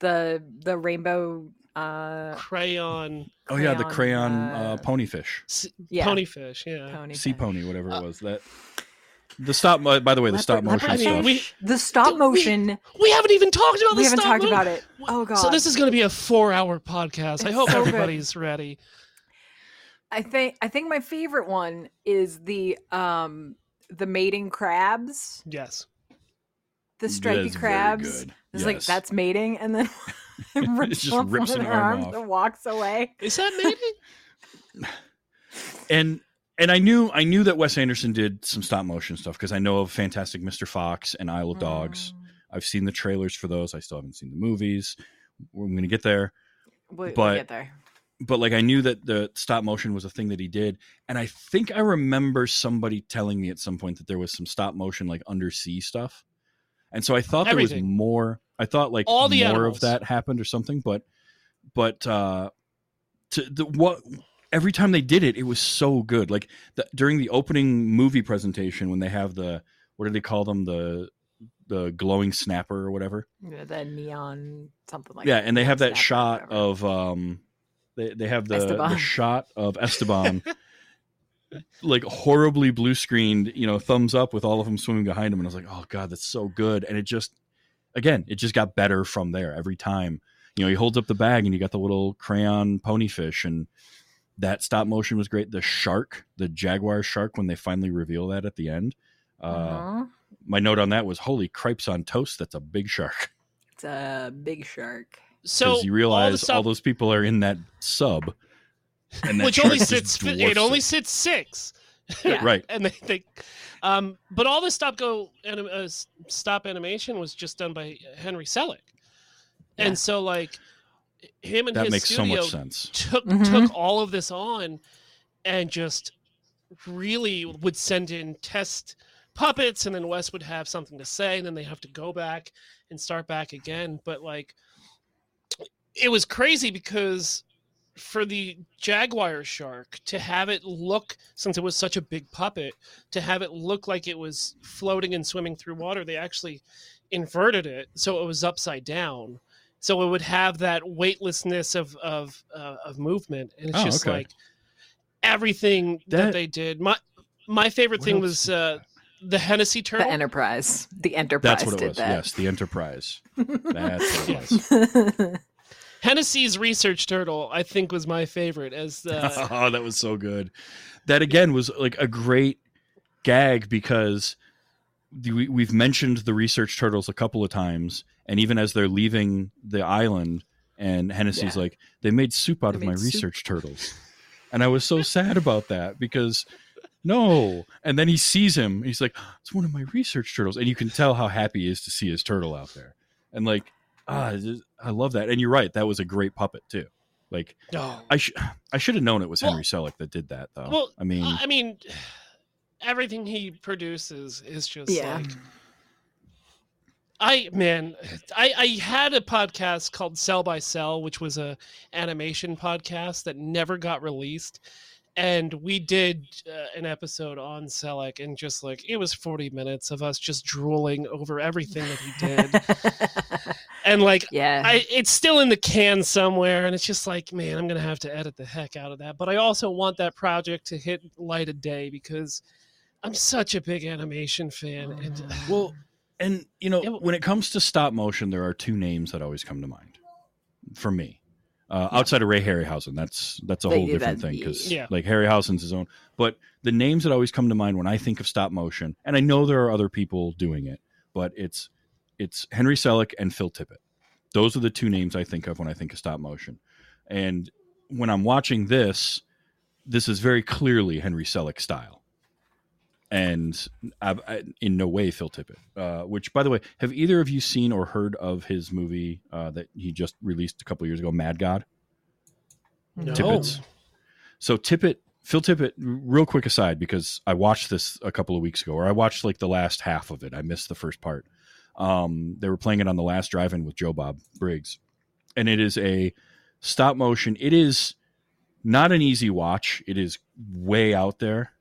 the the rainbow uh Crayon Oh yeah, the Crayon, crayon uh, uh, ponyfish, s- yeah ponyfish, yeah. pony sea fish. pony, whatever Uh, it was. That the stop. By the way, the stop motion I mean, stuff. we- the stop Did we- motion We haven't even talked about this. we this. haven't stop talked mo- about it oh god So this is going to be a four-hour podcast. I hope so good. everybody's ready. i think i think my favorite one is the um the mating crabs Yes. the stripy crabs good. it's like that's mating and then It rips just rips one an of their arm off. and walks away Is that mating? and and I knew I knew that Wes Anderson did some stop motion stuff because I know of Fantastic Mr. Fox and Isle of Dogs. Mm. I've seen the trailers for those. I still haven't seen the movies. I'm going to get there. We- we'll But- get there but like I knew that the stop motion was a thing that he did, and I think I remember somebody telling me at some point that there was some stop motion like undersea stuff, and so I thought there was more. I thought like All the more animals. of that happened or something, but but uh, to the what every time they did it, it was so good. Like the, during the opening movie presentation when they have the what do they call them? The the glowing snapper or whatever? Yeah, the neon something like yeah that, and they have that shot of um they, they have the, the shot of esteban like horribly blue screened you know thumbs up with all of them swimming behind him and i was like oh god that's so good. And it just again it just got better from there every time. You know he holds up the bag and you got the little crayon pony fish and that stop motion was great the shark the jaguar shark when they finally reveal that at the end uh, Uh-huh. my note on that was holy cripes on toast that's a big shark It's a big shark. So because you all the realize all, those people are in that sub, and that which only sits dwarfs it only sits six. Yeah. right. and they think um but all this stop go anim- uh, stop animation was just done by henry selick Yeah. and so like him and That his makes so studio much sense. took Mhm. took all of this on and just really would send in test puppets and then wes would have something to say and then they have to go back and start back again but like it was crazy because for the jaguar shark to have it look since it was such a big puppet to have it look like it was floating and swimming through water they actually inverted it so it was upside down so it would have that weightlessness of of uh, of movement and it's Oh, just okay. like everything that, That- they did my my favorite What thing else was uh the hennessy turtle The Enterprise. The Enterprise That's what it did was. that. Yes, the Enterprise. That's what it was. hennessy's research turtle i think was my favorite as uh, oh, that was so good. That again was like a great gag because the, we, we've mentioned the research turtles a couple of times, and even as they're leaving the island, and Hennessy's Yeah. like, "They made soup out They of my soup." research turtles," and I was so sad about that because no. And then he sees him, and he's like, "It's one of my research turtles," and you can tell how happy he is to see his turtle out there, and like, ah, I love that. And you're right, that was a great puppet too. Like, oh. I should I should have known it was Well- Henry Selick that did that though. Well, I mean, I mean, everything he produces is just Yeah. like I man, I I had a podcast called Cell by Cell, which was a animation podcast that never got released, and we did uh, an episode on Selick, and just like it was 40 minutes of us just drooling over everything that he did. and like yeah. I, it's still in the can somewhere, and it's just like, man, I'm gonna have to edit the heck out of that. But I also want that project to hit light of day because I'm such a big animation fan, and Well, and you know, Yeah, but- when it comes to stop motion, there are two names that always come to mind for me. Uh, outside of Ray Harryhausen, that's that's a They whole different thing because yeah. like Harryhausen's his own. But the names that always come to mind when I think of stop motion, and I know there are other people doing it, but it's it's Henry Selick and Phil Tippett. Those are the two names I think of when I think of stop motion. And when I'm watching this, this is very clearly Henry Selick style, and I, I, in no way Phil Tippett. Uh, which, by the way, have either of you seen or heard of his movie uh, that he just released a couple years ago, Mad God? no. Tippett's. So Tippett, Phil Tippett. Real quick aside, because I watched this a couple of weeks ago, or I watched like the last half of it. I missed the first part. Um, they were playing it on the last drive-in with Joe Bob Briggs, and it is a stop motion. It is not an easy watch. It is way out there.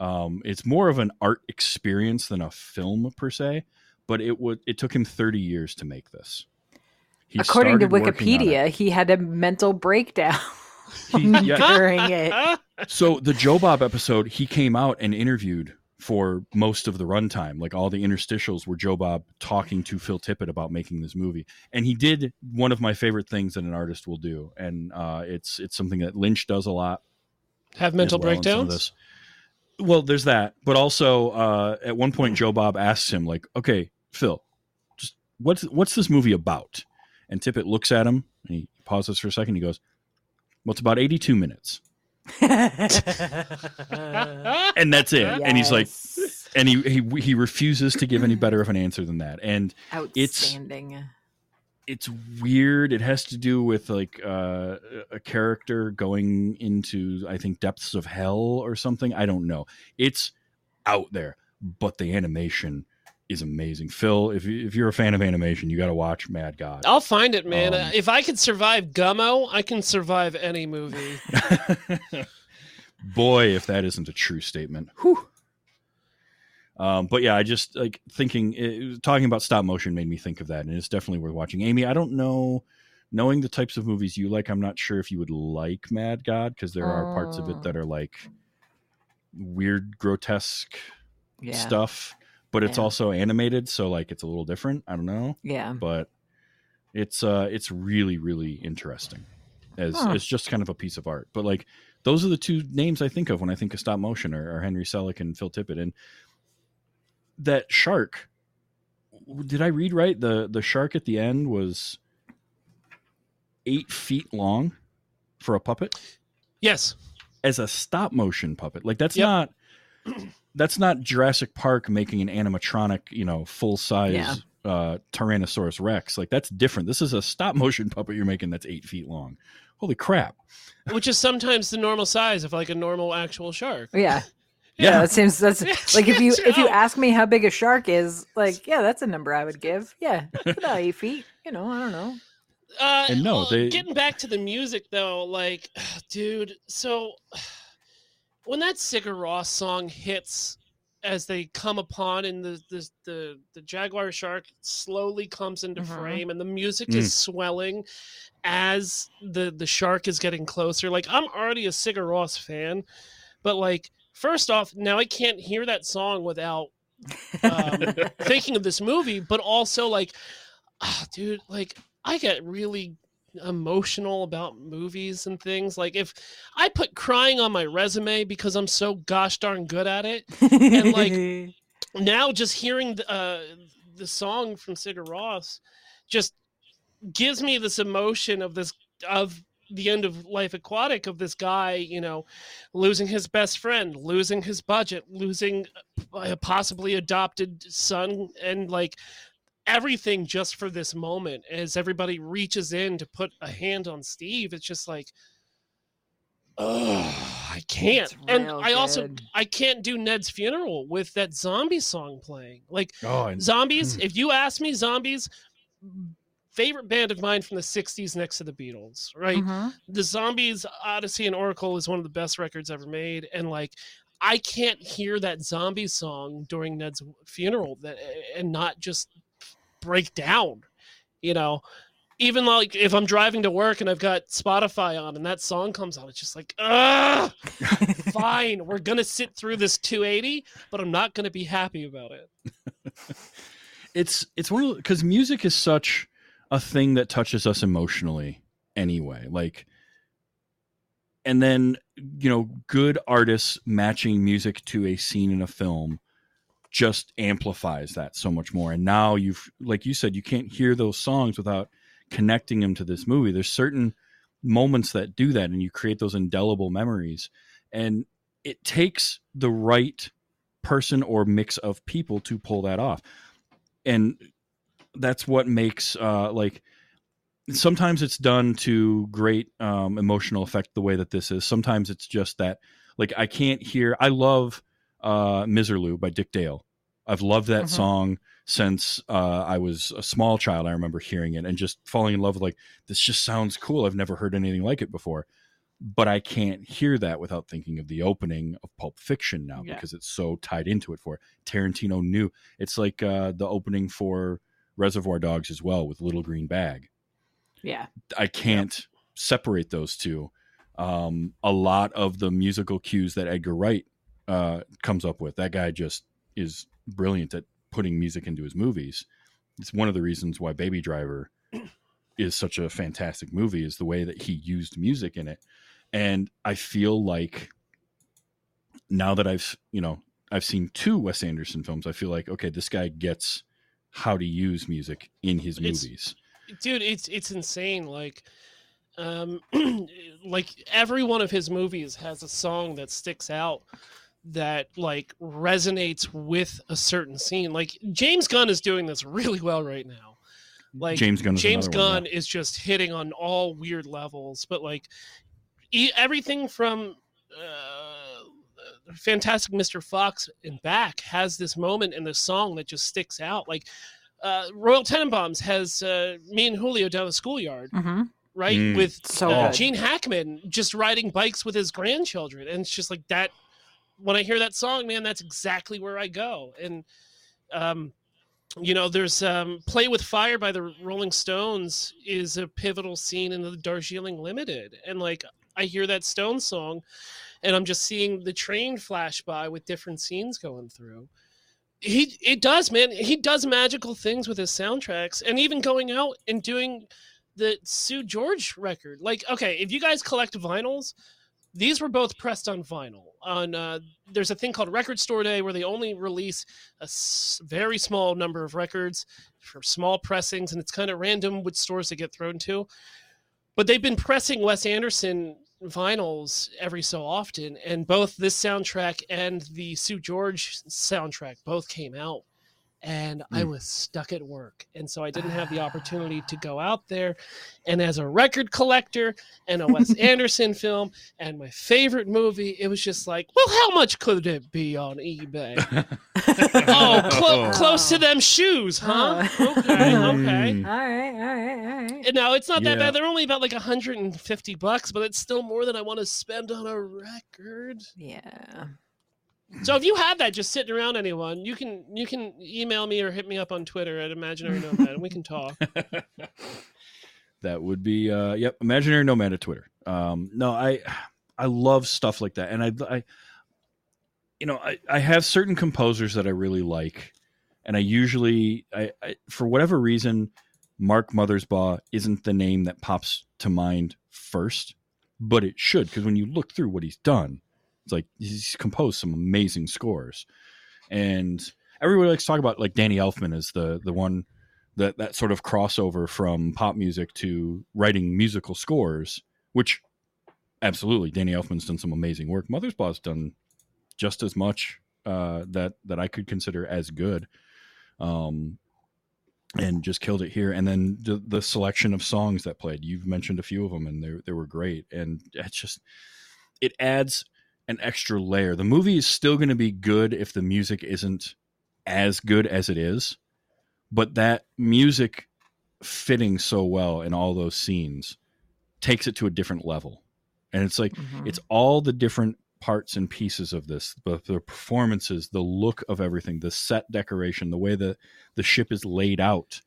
Um, it's more of an art experience than a film per se. But it would. It took him thirty years to make this. He According to started working on it. Wikipedia, he had a mental breakdown He- yeah. during it. So the Joe Bob episode, he came out and interviewed for most of the runtime. Like all the interstitials were Joe Bob talking to Phil Tippett about making this movie, and he did one of my favorite things that an artist will do, and uh, it's it's something that Lynch does a lot. Have mental well in some of breakdowns. This. Well, there's that, but also uh, at one point, Joe Bob asks him, like, "Okay, Phil, just what's what's this movie about?" And Tippett looks at him, and he pauses for a second. He goes, "Well, it's about 82 minutes." and that's it. And he's like, and he, he he refuses to give any better of an answer than that. And outstanding. It's weird. It has to do with like uh, a character going into I think depths of hell or something. I don't know. It's out there, but the animation is amazing. Phil, if if you're a fan of animation, you got to watch Mad God. I'll find it, man. Um, if I could survive Gummo, I can survive any movie. Boy, if that isn't a true statement. Whew. Um, but yeah, I just like thinking, it, talking about stop motion made me think of that, and it's definitely worth watching. Amy, I don't know, knowing the types of movies you like, I'm not sure if you would like Mad God because there are parts of Oh. it that are like weird, grotesque Yeah. stuff, but it's Yeah. also animated, so like it's a little different. I don't know Yeah. but it's uh it's really really interesting as Huh. it's just kind of a piece of art but like those are the two names i think of when i think of stop motion are, are henry selick and phil tippett and that shark did i read right the the shark at the end was eight feet long for a puppet Yes. as a stop motion puppet like that's Yep. not that's not jurassic park making an animatronic you know full size Yeah. uh tyrannosaurus rex like that's different this is a stop motion puppet you're making that's eight feet long holy crap Which is sometimes the normal size of like a normal actual shark. Yeah. Yeah. Yeah, that seems that's It's- like if you if you ask me how big a shark is, like yeah, that's a number I would give. Yeah, about eight feet. You know, I don't know. Uh, And no, well, they- getting back to the music though, like, dude, so when that Sigur Rós song hits as they come upon and the the the, the jaguar shark slowly comes into Mhm. frame and the music Mm. is swelling as the the shark is getting closer. Like I'm already a Sigur Rós fan, but like first off, now I can't hear that song without um, thinking of this movie, but also like, ah, dude, like I get really emotional about movies and things. Like if I put crying on my resume because I'm so gosh darn good at it, And, like, now just hearing the, uh, the song from Sigur Rós just gives me this emotion of this of the end of life aquatic of this guy you know losing his best friend losing his budget losing a possibly adopted son and like everything just for this moment as everybody reaches in to put a hand on steve. It's just like oh i can't. And real i also i can't do ned's funeral with that zombie song playing. Like oh and zombies Hmm. if you ask me zombies favorite band of mine from the 60s next to the Beatles, right? Mhm. The Zombies Odessey and Oracle is one of the best records ever made and like I can't hear that zombie song during Ned's funeral that and not just break down. You know, even like if I'm driving to work and I've got Spotify on and that song comes on, it's just like, ah, fine, we're gonna sit through this 280, but I'm not gonna be happy about it. it's it's one of because music is such a thing that touches us emotionally anyway like and then you know good artists matching music to a scene in a film just amplifies that so much more. And now you've like you said you can't hear those songs without connecting them to this movie. There's certain moments that do that and you create those indelible memories. And it takes the right person or mix of people to pull that off. And that's what makes uh like sometimes it's done to great um emotional effect the way that this is. Sometimes it's just that like i can't hear i love uh miserlou by dick dale. I've loved that Mhm. song since uh i was a small child i remember hearing it and just falling in love with like this just sounds cool. I've never heard anything like it before. But i can't hear that without thinking of the opening of pulp fiction now Yeah. because it's so tied into it for tarantino knew it's like uh the opening for reservoir dogs as well with little green bag Yeah. I can't separate those two. Um, a lot of the musical cues that Edgar Wright uh, comes up with, that guy just is brilliant at putting music into his movies. It's one of the reasons why Baby Driver is such a fantastic movie is the way that he used music in it. And I feel like now that I've, you know, I've seen two Wes Anderson films, I feel like, okay, this guy gets how to use music in his It's- movies. dude it's it's insane like um like every one of his movies has a song that sticks out that like resonates with a certain scene. Like james gunn is doing this really well right now. Like James Gunn james gunn is just hitting on all weird levels but like e- everything from uh, fantastic mr fox and back has this moment in the song that just sticks out like uh, Royal Tenenbaums has uh, me and Julio down the schoolyard, hmm right? Mm. With So uh. Gene Hackman just riding bikes with his grandchildren, and it's just like that. When I hear that song, man, that's exactly where I go. And um, you know, there's um, "Play with Fire" by the Rolling Stones is a pivotal scene in the Darjeeling Limited, and like I hear that Stone song, and I'm just seeing the train flash by with different scenes going through. He it does man. He does magical things with his soundtracks and even going out and doing the Seu Jorge record. Like okay if you guys collect vinyls these were both pressed on vinyl. On uh, there's a thing called record store day where they only release a very small number of records for small pressings and it's kind of random which stores they get thrown to. But they've been pressing wes anderson vinyls every so often and both this soundtrack and the Seu Jorge soundtrack both came out and i Mm. was stuck at work and so i didn't have the opportunity to go out there and as a record collector and a wes anderson film and my favorite movie it was just like well how much could it be on ebay oh clo- close to them shoes huh Oh. okay okay Mm. All right, all right, all right. and now it's not that Yeah. bad. They're only about like 150 bucks, but it's still more than I want to spend on a record. Yeah. So if you have that just sitting around anyone, you can you can email me or hit me up on Twitter at imaginary nomad and we can talk. that would be uh yep imaginary nomad at twitter. Um no i i love stuff like that. And i i you know i i have certain composers that i really like. And i usually i, I for whatever reason mark mothersbaugh isn't the name that pops to mind first but it should because when you look through what he's done it's like he's composed some amazing scores and everybody likes to talk about like danny elfman as the the one that that sort of crossover from pop music to writing musical scores, which absolutely Danny Elfman's done some amazing work. Mother's Mothersbaugh's done just as much uh, that that I could consider as good, um, and just killed it here. And then the, the selection of songs that played, you've mentioned a few of them, and they they were great. And it's just it adds an extra layer. The movie is still going to be good if the music isn't as good as it is but that music fitting so well in all those scenes takes it to a different level. And it's like Mhm. it's all the different parts and pieces of this the, the performances the look of everything the set decoration the way the the ship is laid out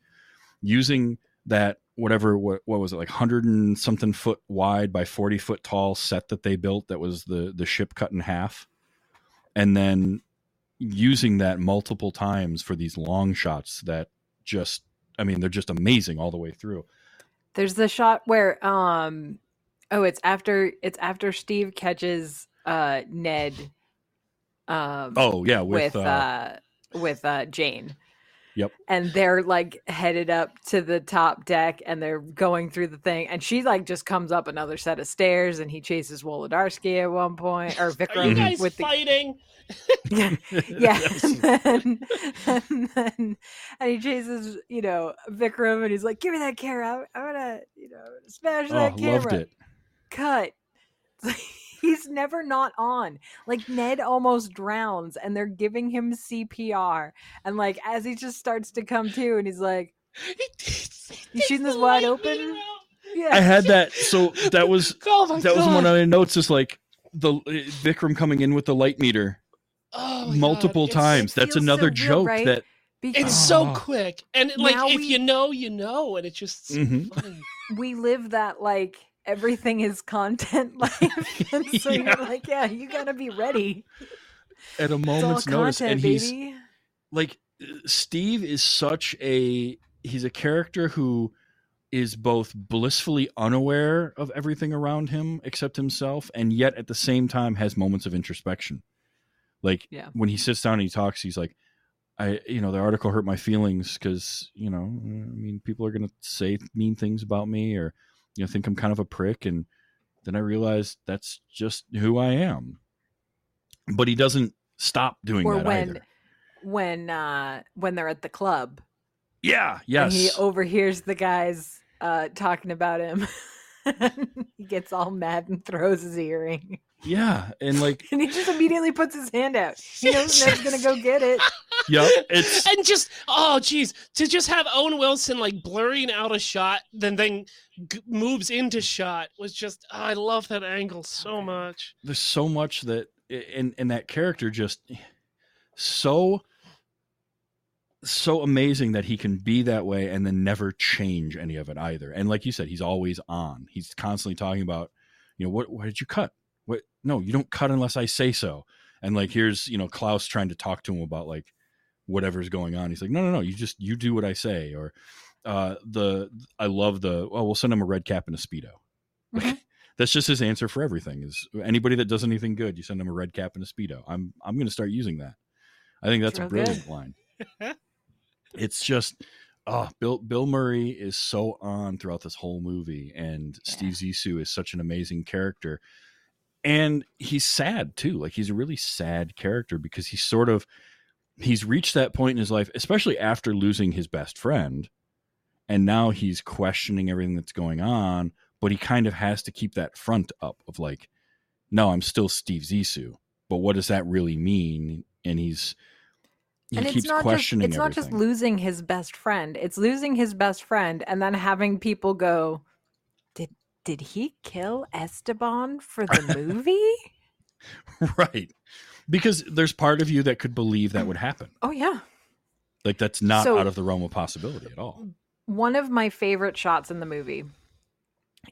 using that whatever what, what was it like 100 and something foot wide by 40 foot tall set that they built that was the the ship cut in half and then using that multiple times for these long shots that just i mean they're just amazing all the way through There's the shot where um oh it's after it's after Steve catches uh Ned um oh yeah with with, uh, uh, with uh Jane. Yep. And they're like headed up to the top deck and they're going through the thing and she like just comes up another set of stairs and he chases Wolodarsky at one point or Are you Vikram guys with the fighting? yeah, yeah. and, then, and then and he chases, you know, Vikram and he's like, Give me that camera. I'm, I'm gonna, you know, smash oh that camera. loved it Cut. He's never not on. Like Ned almost drowns and they're giving him CPR. And like as he just starts to come to and he's like, you shooting this wide open? Yeah. i had that so that was Oh my that was one of my notes is like the vikram coming in with the light meter Oh multiple God. Times that's feels so another real, joke right? that because It's so Oh. quick, and like Now if we- you know, you know, and it's just so Mhm. funny. we live that like everything is content life. and so Yeah. you're like, yeah, you gotta be ready. at a moment's notice content, and he's baby. like Steve is such a he's a character who is both blissfully unaware of everything around him except himself and yet at the same time has moments of introspection. Like Yeah. when he sits down and he talks he's like I you know the article hurt my feelings cuz you know I mean people are going to say mean things about me or you know think I'm kind of a prick and then I realized that's just who I am. But he doesn't stop doing Or that when either. when uh when they're at the club Yeah, yes. and he overhears the guys uh talking about him. he gets all mad and throws his earring. Yeah, and like, And he just immediately puts his hand out. He knows Ned's gonna go get it. yep, it's and just oh geez to just have owen wilson like blurring out a shot then then g- moves into shot was just oh, i love that angle so much there's so much that and and that character just so so amazing that he can be that way and then never change any of it either. And like you said, he's always on. He's constantly talking about, you know, what what did you cut? No, you don't cut unless I say so. And like here's, you know, Klaus trying to talk to him about like whatever's going on. He's like, no, no, no, you just you do what I say. Or uh the I love the oh, we'll send him a red cap and a speedo. Mhm. That's just his answer for everything. Is anybody that does anything good, you send them a red cap and a speedo. I'm I'm going to start using that. I think that's a good. brilliant line. it's just oh, Bill Bill Murray is so on throughout this whole movie, and Steve Zissou is such an amazing character, and he's sad too. Like he's a really sad character because he's sort of he's reached that point in his life, especially after losing his best friend, and now he's questioning everything that's going on. But he kind of has to keep that front up of like, no, I'm still Steve Zissou, but what does that really mean? And he's he and keeps it's not just it's not just losing his best friend it's losing his best friend and then having people go did he kill esteban for the movie? Right. Because there's part of you that could believe that would happen. Oh yeah. Like that's not So- out of the realm of possibility at all. One of my favorite shots in the movie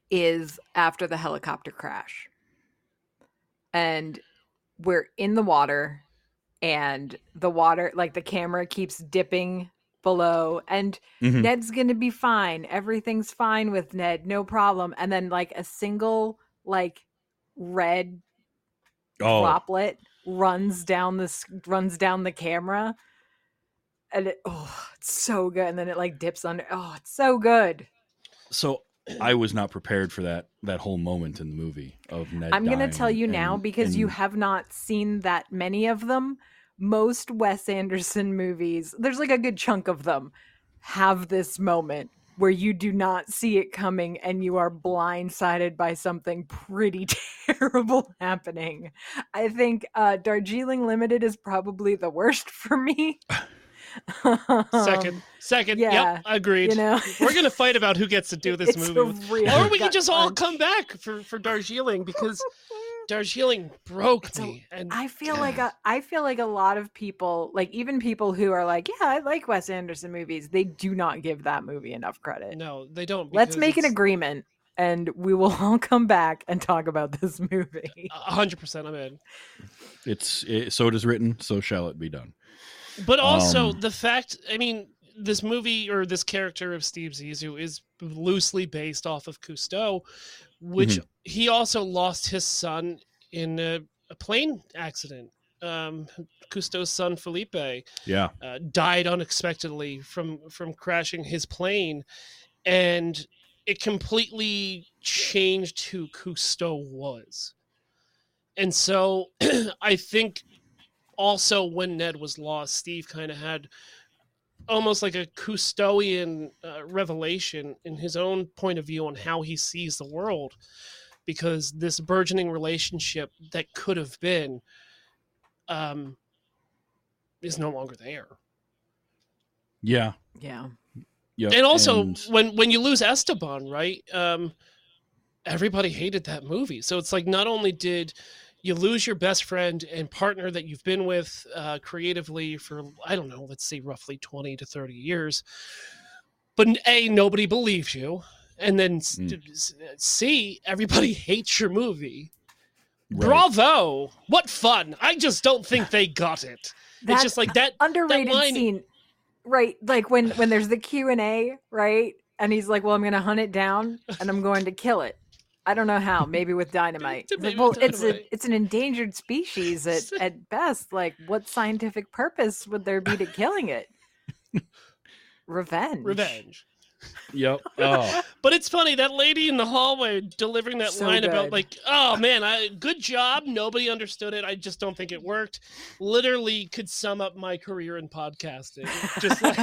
is after the helicopter crash. And we're in the water and the water like the camera keeps dipping below and Mhm. Ned's going to be fine. Everything's fine with Ned, no problem. And then like a single like red oh droplet runs down this runs down the camera. And it oh, it's so good. And then it like dips under. Oh, it's so good. so i was not prepared for that that whole moment in the movie of Ned I'm going to tell you now and- because you have not seen that many of them. Most Wes Anderson movies, there's like a good chunk of them, have this moment where you do not see it coming and you are blindsided by something pretty terrible happening. I think uh, Darjeeling Limited is probably the worst for me. Second, second. yeah, Yep, agreed. you know, We're gonna fight about who gets to do this movie, a with- real or we can just all come back for for Darjeeling because Darjeeling broke It's a- me. and I feel like a, I feel like a lot of people, like even people who are like, yeah, I like Wes Anderson movies, they do not give that movie enough credit. no, they don't. Let's make an agreement, and we will all come back and talk about this movie. a hundred percent. I'm in. It's it, so it is written, so shall it be done. But also Um, the fact, I mean, this movie or this character of Steve Zissou is loosely based off of Cousteau, which Mm-hmm. he also lost his son in a, a plane accident. Um, Cousteau's son Felipe Yeah, uh, died unexpectedly from from crashing his plane, and it completely changed who Cousteau was. And so I think also when Ned was lost, Steve kind of had almost like a Cousteauian uh, revelation in his own point of view on how he sees the world, because this burgeoning relationship that could have been um, is no longer there. yeah, Yeah, yeah. and also when when you lose Esteban, right? Um, everybody hated that movie. So it's like not only did you lose your best friend and partner that you've been with uh, creatively for I don't know, let's say roughly twenty to thirty years, but a nobody believes you, and then s- Mm. s- c everybody hates your movie. Right. Bravo! What fun! I just don't think they got it. That it's just like that. underrated line- scene, right? Like when when there's the Q and A, right? And he's like, "Well, I'm going to hunt it down and I'm going to kill it." I don't know how. Maybe with dynamite. Maybe well, with it's a it's an endangered species at at best. Like, what scientific purpose would there be to killing it? Revenge. Revenge. Yep. Oh, But it's funny that lady in the hallway delivering that So line about like, "Oh man, I good job. Nobody understood it. I just don't think it worked." Literally could sum up my career in podcasting. Just like,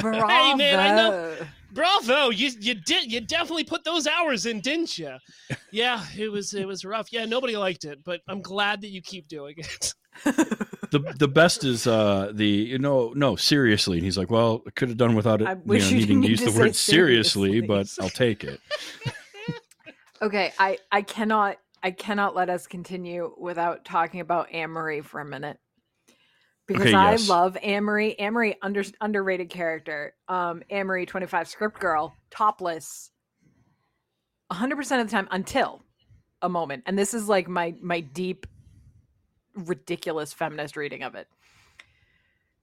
Bravo. hey man, I know. Bravo, you you did you definitely put those hours in, didn't you? Yeah, it was it was rough. Yeah, nobody liked it, but I'm glad that you keep doing it. the the best is uh the you know no seriously and he's like well I could have done without it I you know you needing to use to the word seriously, seriously. but I'll take it Okay, I I cannot I cannot let us continue without talking about Amory for a minute. Because Okay, I yes. love Amory. Amory under, underrated character. Um Anne Marie 25 script girl, topless 100% of the time until a moment. And this is like my my deep ridiculous feminist reading of it.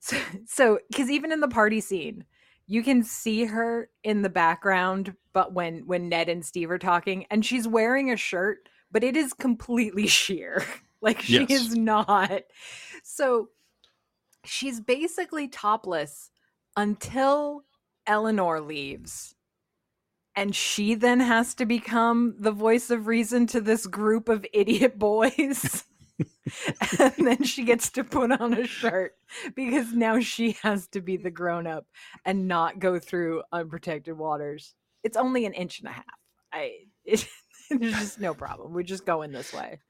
So, so cuz even in the party scene, you can see her in the background but when when ned and steve are talking and she's wearing a shirt but it is completely sheer like she Yes. is not so she's basically topless until eleanor leaves and she then has to become the voice of reason to this group of idiot boys and then she gets to put on a shirt because now she has to be the grown up and not go through unprotected waters. It's only an inch and a half. I it, there's just no problem. We're just going this way.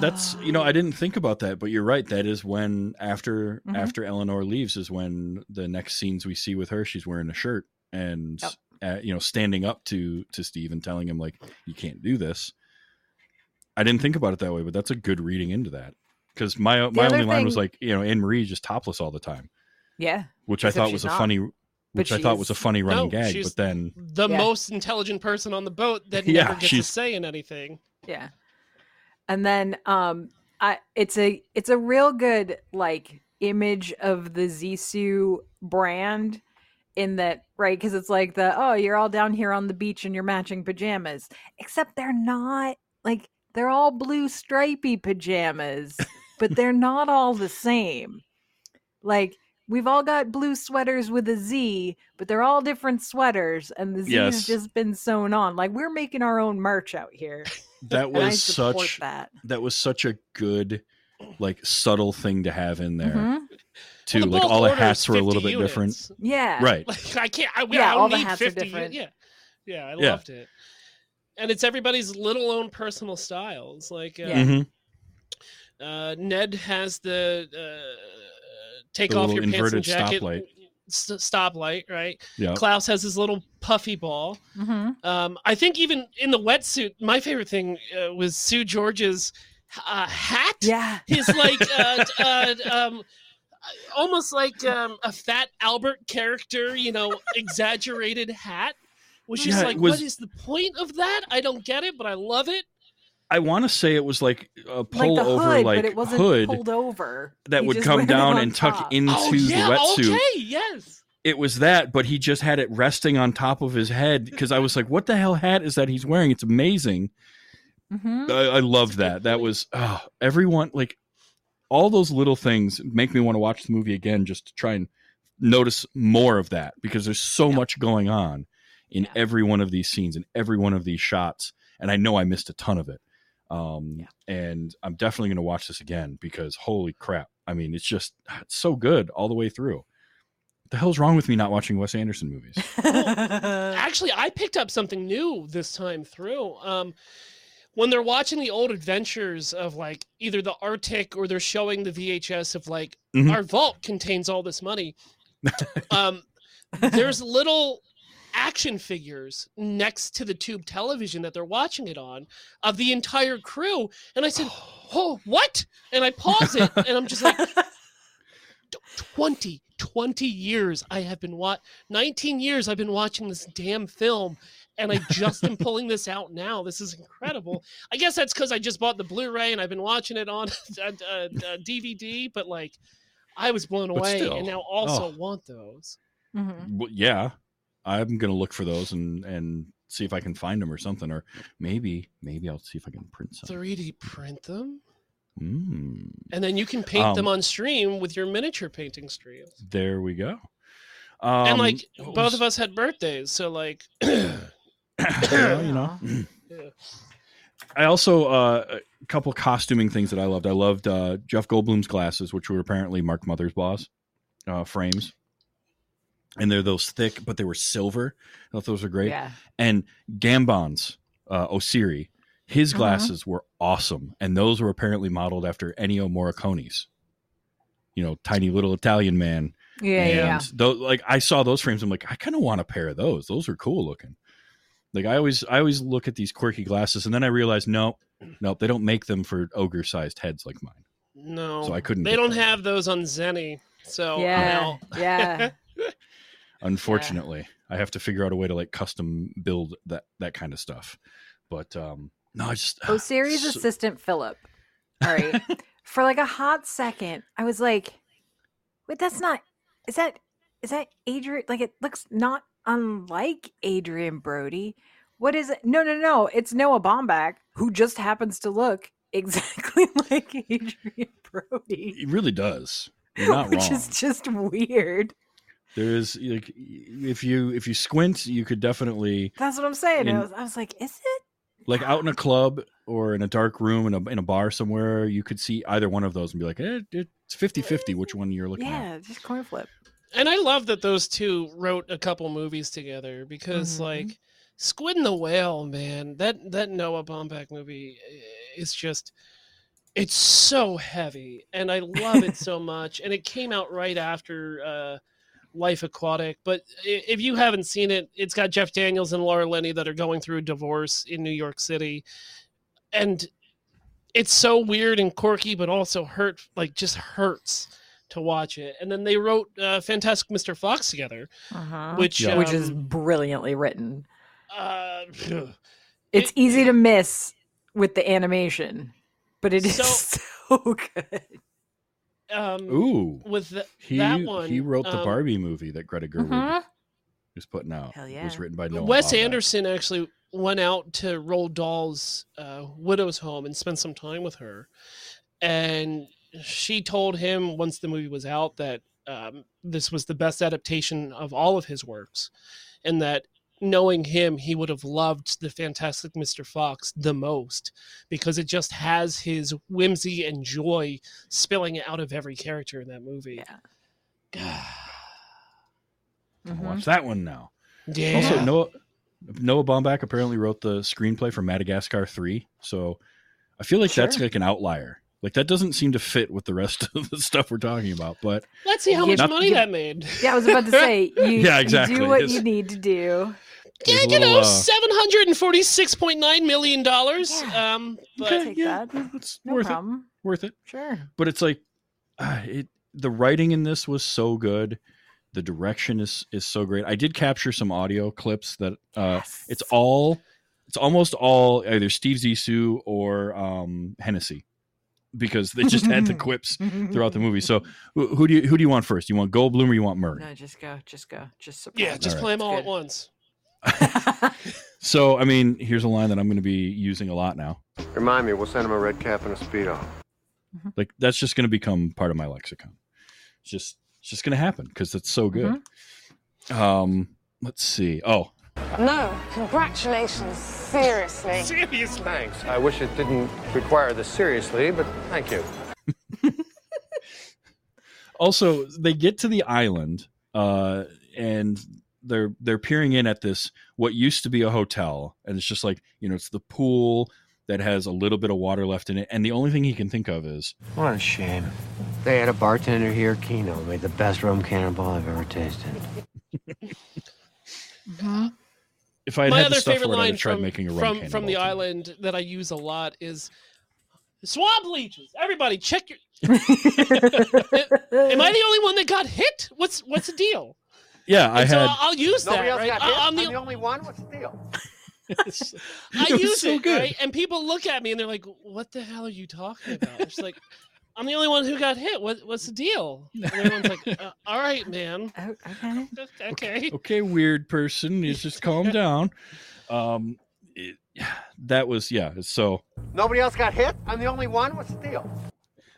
that's you know I didn't think about that but you're right that is when after Mhm. after Eleanor leaves is when the next scenes we see with her she's wearing a shirt and Yep. uh, you know standing up to to Steve and telling him like you can't do this I didn't think about it that way but that's a good reading into that because my my other only line was like you know Anne Marie just topless all the time yeah. which I thought was a not. funny which I thought was a funny running No, gag she's- but then The Yeah. most intelligent person on the boat that Yeah, never gets a she's- say in anything. Yeah. And then um I it's a it's a real good like image of the Zissou brand in that right because it's like the oh you're all down here on the beach in your matching pajamas except they're not like they're all blue stripy pajamas but they're not all the same like we've all got blue sweaters with a Z but they're all different sweaters and the Z Yes. has just been sewn on like we're making our own merch out here that was such that that was such a good like subtle thing to have in there Mhm. too Well, like all the hats were a little 50 bit different. Yeah. right Like I can't. I, Yeah, I all the need hats are 50 different. Yeah, yeah, I Yeah. loved it. And it's everybody's little own personal styles. Like uh, Yeah. Mhm. uh, Ned has the uh, take The off your pants and jacket. stoplight. s- stoplight, right? Yeah. Klaus has his little puffy ball. Mhm. Um, I think even in the wetsuit, my favorite thing uh, was Seu Jorge's uh, hat. Yeah. His like uh, uh, um, almost like um, a fat Albert character, you know, exaggerated hat. Was just Yeah, it like, was- what is the point of that? I don't get it, but I love it. I want to say it was like a Like pull the over hood, like but it wasn't hood pulled over. that He would come down on and tuck into oh the wetsuit. okay, yes. It was that, but he just had it resting on top of his head because I was like, "What the hell hat is that he's wearing?" It's amazing. Mhm. I, I loved that. That was oh, everyone like all those little things make me want to watch the movie again just to try and notice more of that because there's so Yeah. much going on in Yeah. every one of these scenes and every one of these shots, and I know I missed a ton of it. Um, Yeah. and I'm definitely going to watch this again because holy crap! I mean, it's just it's so good all the way through. What the hell's wrong with me not watching Wes Anderson movies? Actually, I picked up something new this time through. Um, when they're watching the old adventures of like either the Arctic or they're showing the VHS of like Mhm. our vault contains all this money. um, there's little action figures next to the tube television that they're watching it on of the entire crew, and I said, "Oh, what?" And I pause it, and I'm just like, 20 20 years i have been watching, 19 years i've been watching this damn film and i just am pulling this out now this is incredible i guess that's because i just bought the blu-ray and i've been watching it on uh, uh, uh, dvd but like i was blown But away still, and now also oh. want those Mhm. well, yeah, I'm gonna look for those and and see if I can find them or something, or maybe maybe I'll see if I can print some. 3d print them Mm, and then you can paint them Um, on stream with your miniature painting streams there we go. Um, and like what both was- of us had birthdays so like well, you know. Yeah. I also uh, a couple costuming things that I loved. I loved uh, Jeff Goldblum's glasses, which were apparently Mark Mothersbaugh's uh, frames, and they're those thick, but they were silver. I thought those were great. Yeah. and Gambon's uh, Oseary, his Mhm. glasses were awesome, and those were apparently modeled after Ennio Morricone's. You know, tiny little Italian man. Yeah. and Yeah. those, like I saw those frames, I'm like, I kind of want a pair of those. Those are cool looking. Like I always, I always look at these quirky glasses, and then I realize, no, no, they don't make them for ogre-sized heads like mine. no So I couldn't they don't them. have those on zenny so Yeah. out. Yeah. Unfortunately, I have to figure out a way to like custom build that that kind of stuff. But um, no, I just Osiris so- assistant Philip. All right. For like a hot second, I was like, wait, that's not is that is that Adrian like it looks not unlike Adrien Brody. What is it? No, no, no. It's Noah Baumbach, who just happens to look exactly like Adrien Brody. It really does. You're not which wrong. is just weird. There is like if you if you squint, you could definitely That's what I'm saying. In- I, was, I was like, is it? like out in a club or in a dark room in a in a bar somewhere, you could see either one of those and be like, eh, it's 50-50 which one you're looking at. Yeah, just coin flip. And I love that those two wrote a couple movies together because, Mhm. like, Squid and the Whale, man, that that Noah Baumbach movie is just it's so heavy, and I love it so much. And it came out right after uh, Life Aquatic, but if you haven't seen it, it's got Jeff Daniels and Laura Linney that are going through a divorce in New York City, and it's so weird and quirky, but also hurt, like just hurts to watch it. And then they wrote uh, Fantastic Mr. Fox together, Uh-huh. which Yeah. Which is um, brilliantly written. uh, It's It- easy to miss with the animation, but it is So- so, good. Um, Ooh. with the, He that one, he wrote the um, Barbie movie that Greta Gerwig Mhm. is putting out. Hell It was written by Noah Wes Baumbach. Anderson actually went out to Roald Dahl's uh, widow's home and spent some time with her, and she told him once the movie was out that um, this was the best adaptation of all of his works, and that knowing him, he would have loved the Fantastic Mr. Fox the most because it just has his whimsy and joy spilling out of every character in that movie. Yeah. I'll Mhm. watch that one now. Yeah. Also, Noah Noah Baumbach apparently wrote the screenplay for Madagascar three, so I feel like that's like an outlier Like that doesn't seem to fit with the rest of the stuff we're talking about. But Let's see how much not- money that made. Yeah, I was about to say you, Yeah, you exactly. do what His- you need to do. Yeah, His you know, uh, seven hundred and forty-six point nine million dollars. Yeah. Um, but Take that. it's No worth problem. it. Worth it. Sure. But it's like uh, it. The writing in this was so good. The direction is is so great. I did capture some audio clips that uh, Yes. it's all it's almost all either Steve Zissou or um, Hennessy because they just had the quips throughout the movie. So who, who do you who do you want first? You want Goldblum or you want Murray? No, just go, just go, just yeah, just All play them all at once. So I mean, here's a line that I'm going to be using a lot now. Remind me, we'll send him a red cap and a speedo. Like that's just going to become part of my lexicon. It's just it's just going to happen because it's so good. Um, let's see. Oh, No, congratulations, seriously. Seriously. Thanks. I wish it didn't require this seriously, but thank you. also they get to the island uh and they're they're peering in at this what used to be a hotel and it's just like you know it's the pool that has a little bit of water left in it and the only thing he can think of is What a shame. They had a bartender here, Keno, made the best rum cannonball I've ever tasted. Mhm. if i had My had other the stuff favorite for it, I'd line from making a rum from, cannonball from the too. island that I use a lot is swab leeches. Everybody, check your. Am I the only one that got hit? What's what's the deal? Yeah i And so had I'll, I'll use that. Right? I, am the, only one? What's the deal? I It use so it, good. right? And people look at me and they're like, "What the hell are you talking about?" It's like, I'm the only one who got hit. What what's the deal? And everyone's like, uh, "All right, man. Oh, okay. Okay." okay weird person you just calm down um it, that was yeah so Nobody else got hit? I'm the only one? What's the deal?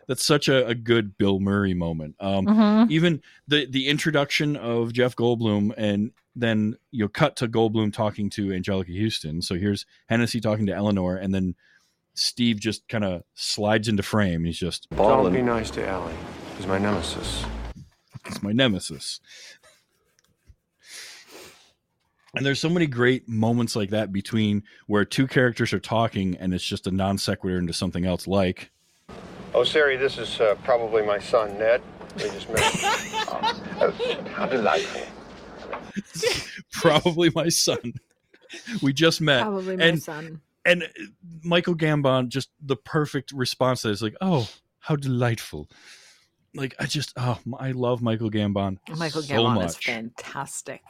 That's such a, a good bill murray moment um Mhm. even the the introduction of Jeff Goldblum and then you cut to Goldblum talking to Anjelica Huston. So here's Hennessy talking to Eleanor, and then Steve just kind of slides into frame. He's just Don't be nice to Ellie. She's my nemesis. it's my nemesis. And there's so many great moments like that between where two characters are talking and it's just a non sequitur into something else, like Oh, Siri, this is uh, probably my son, Ned. We just met. How delightful. probably my son. we just met. Probably my and son. and uh, Michael Gambon just the perfect response to this, like, oh, how delightful. Like I just oh I love Michael Gambon Michael so Gambon is fantastic.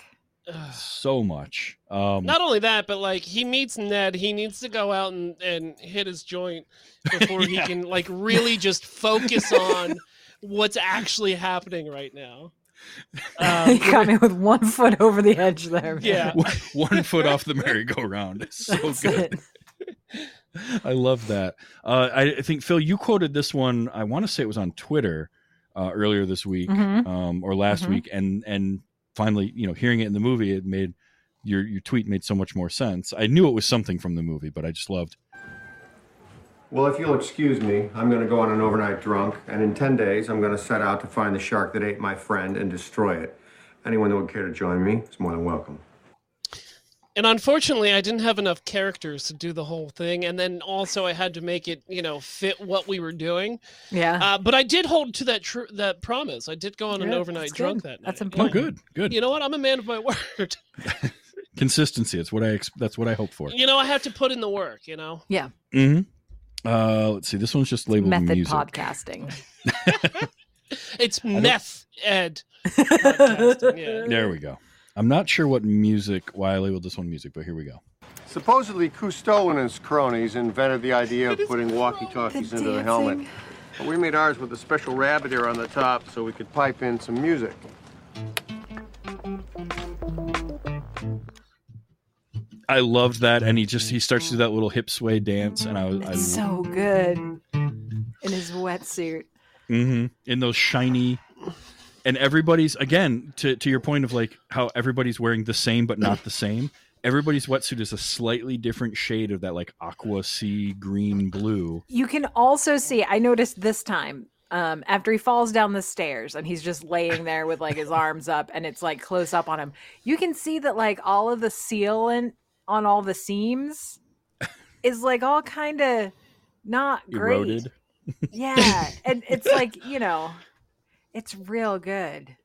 Ugh. so much. Um Not only that, but like he meets Ned, he needs to go out and, and hit his joint before he can like really just focus on what's actually happening right now. you Um, got me with one foot over the edge there. man. yeah. one foot off the merry-go-round. It's so That's good. it. I love that. Uh, I, I think Phil, you quoted this one. I want to say it was on Twitter uh, earlier this week Mhm. um, or last Mhm. week, and and finally, you know, hearing it in the movie, it made your your tweet made so much more sense. I knew it was something from the movie, but I just loved. Well, if you'll excuse me, I'm going to go on an overnight drunk, and in 10 days, I'm going to set out to find the shark that ate my friend and destroy it. Anyone that would care to join me is more than welcome. And unfortunately, I didn't have enough characters to do the whole thing, and then also I had to make it, you know, fit what we were doing. Yeah. Uh, but I did hold to that tr- that promise. I did go on an overnight That's drunk good. that night. That's important Oh, good, good. You know what? I'm a man of my word. Consistency. It's what I. Ex- that's what I hope for. you know, I have to put in the work. You know. Yeah. mm-hmm. Uh, let's see. This one's just labeled Method music. podcasting. It's meth ed. podcasting, yeah. There we go. I'm not sure what music. Why I labeled this one music, but here we go. Supposedly, Cousteau and his cronies invented the idea of putting walkie-talkies into the helmet. But we made ours with a special rabbit ear on the top so we could pipe in some music. I loved that, and he just he starts to do that little hip sway dance, and I was I, so good. In his wetsuit. Mm-hmm. in those shiny, and everybody's again to to your point of like how everybody's wearing the same but not the same. Everybody's wetsuit is a slightly different shade of that like aqua sea green blue. You can also see, I noticed this time, um, after he falls down the stairs and he's just laying there with like his arms up and it's like close up on him, you can see that like all of the sealant on all the seams is like all kind of not great. Eroded. Yeah, and it's like you know, it's real good.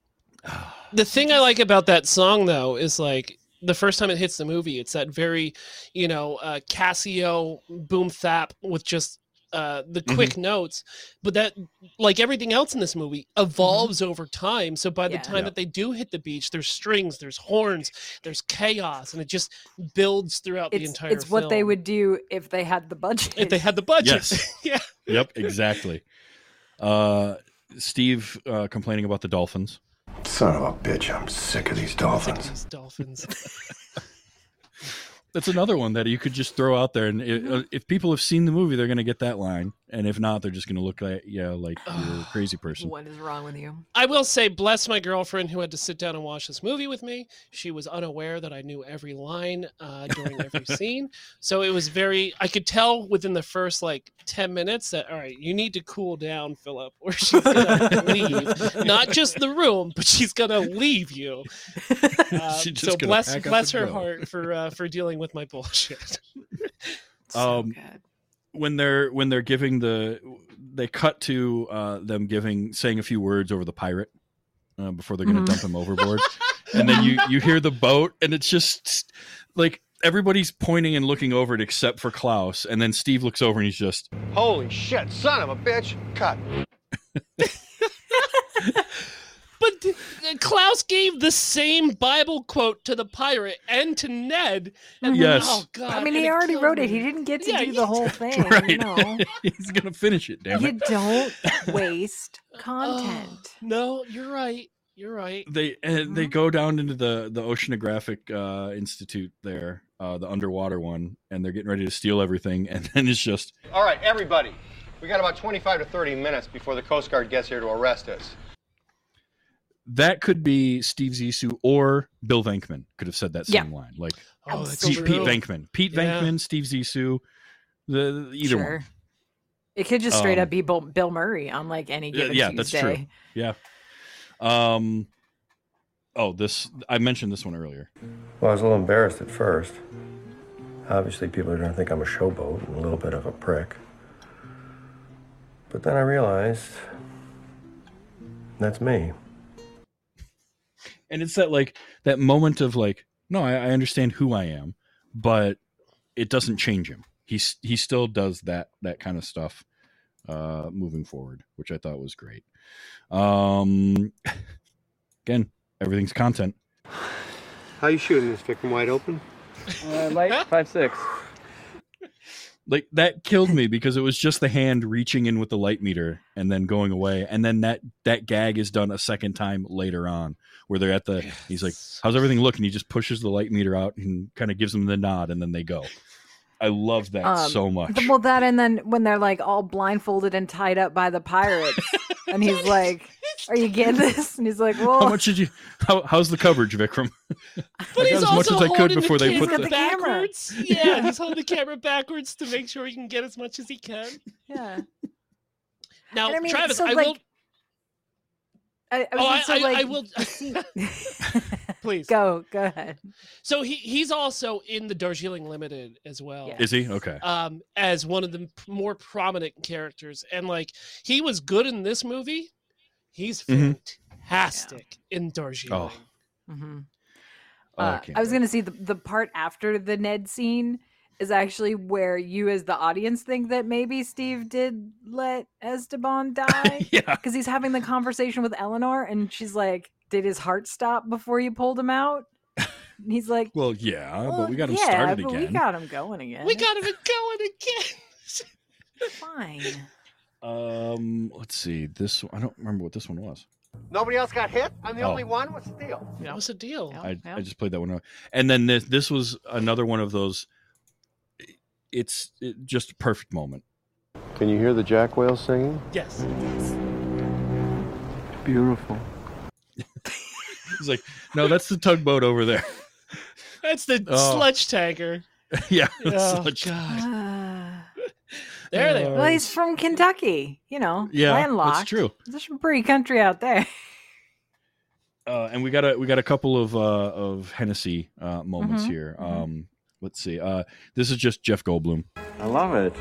The thing I like about that song though is like the first time it hits the movie, it's that very, you know, uh, Casio boom thap with just uh, the quick notes. But that, like everything else in this movie, evolves over time. So by the Yeah. time Yeah. that they do hit the beach, there's strings, there's horns, there's chaos, and it just builds throughout the entire. it's what they would do if they had the budget. if they had the budget. Yes. yeah. Yep, exactly. Uh, Steve uh, complaining about the Dolphins. Son of a bitch, I'm sick of these dolphins. These dolphins. That's another one that you could just throw out there, and i- uh, if people have seen the movie, they're going to get that line, and if not, they're just going to look at yeah, like you're a crazy person. What is wrong with you? I will say, bless my girlfriend who had to sit down and watch this movie with me. She was unaware that I knew every line uh, during every scene. So it was very, I could tell within the first like 10 minutes that, all right, you need to cool down, Philip, or she's going to leave. Not just the room, but she's going to leave you. Uh, She's just so bless, bless her go. heart for, uh, for dealing with my bullshit. So Um, good. When they're when they're giving the they cut to uh, them giving saying a few words over the pirate uh, before they're going to Mhm. dump him overboard, and then you you hear the boat, and it's just like everybody's pointing and looking over it except for Klaus, and then Steve looks over and he's just Holy shit, son of a bitch! Cut. But th- Klaus gave the same Bible quote to the pirate and to Ned. And Yes. Oh, God. I mean, he already killed wrote it. He didn't get to Yeah, do the whole thing. right. You know, he's going to finish it. Damn you it! don't waste Oh, content. no, you're right. You're right. They and they Mhm. go down into the the Oceanographic uh, Institute there, uh, the underwater one, and they're getting ready to steal everything, and then it's just All right, everybody. We got about 25 to 30 minutes before the Coast Guard gets here to arrest us. That could be Steve Zissou or Bill Venkman could have said that Yeah. same line. Like Oh, that's Pete, true. Pete Venkman, Pete Yeah. Venkman, Steve Zissou, the either sure. one. It could just straight Um, up be Bill, Bill Murray on like any Yeah, given yeah, that's true. Yeah. Um. Oh, this I mentioned this one earlier. Well, I was a little embarrassed at first. Obviously, people are going to think I'm a showboat and a little bit of a prick. But then I realized that's me. And it's that like that moment of like, no, I, I understand who I am, but it doesn't change him. He's he still does that that kind of stuff uh moving forward, which I thought was great. Um again, everything's content. How you shooting this, Vic, from wide open? Uh, light five six. Like that killed me because it was just the hand reaching in with the light meter and then going away. And then that that gag is done a second time later on where they're at the he's like how's everything looking? He just pushes the light meter out and kind of gives them the nod and then they go. I love that Um, so much. Well, that and then when they're like all blindfolded and tied up by the pirates, and he's like, "Are you getting this?" And he's like, "Well, how much did you how, how's the coverage vikram But I he's got as much also as I could holding before the they put camera the- He's got the camera. backwards. Yeah, he's holding the camera backwards to make sure he can get as much as he can. yeah." Now, I mean, Travis, so, I like, will I, I was Oh, gonna I- say, I- like, I will- please. go, go ahead. So he he's also in the Darjeeling Limited as well. Yeah. is he okay um, as one of the p- more prominent characters. And like he was good in this movie. He's Mhm. fantastic in Darjeeling. hmm Oh, Uh, can't I was gonna see the the part after the Ned scene is actually where you, as the audience, think that maybe Steve did let Esteban die yeah because he's having the conversation with Eleanor, and she's like, "Did his heart stop before you pulled him out?" And he's like, well yeah "Well, but we got him yeah, started but again We got him going again. We got him going again. fine." Um let's see this i don't remember what this one was Nobody else got hit? I'm the Oh. only one? What's the deal? What's the deal? Yeah. I, yeah. I just played that one out. And then this this was another one of those. It's it, just a perfect moment. Can you hear the jack whale singing? Yes. Beautiful. He's like, no, that's the tugboat over there. That's the Oh. sludge tanker. yeah, Oh, such- God. There they are. well, he's from Kentucky. You know, yeah, landlocked. that's true. There's some pretty country out there. Uh, and we got a we got a couple of uh, of Hennessy uh, moments Mhm, here. mhm. Um, let's see. Uh, this is just Jeff Goldblum. I love it.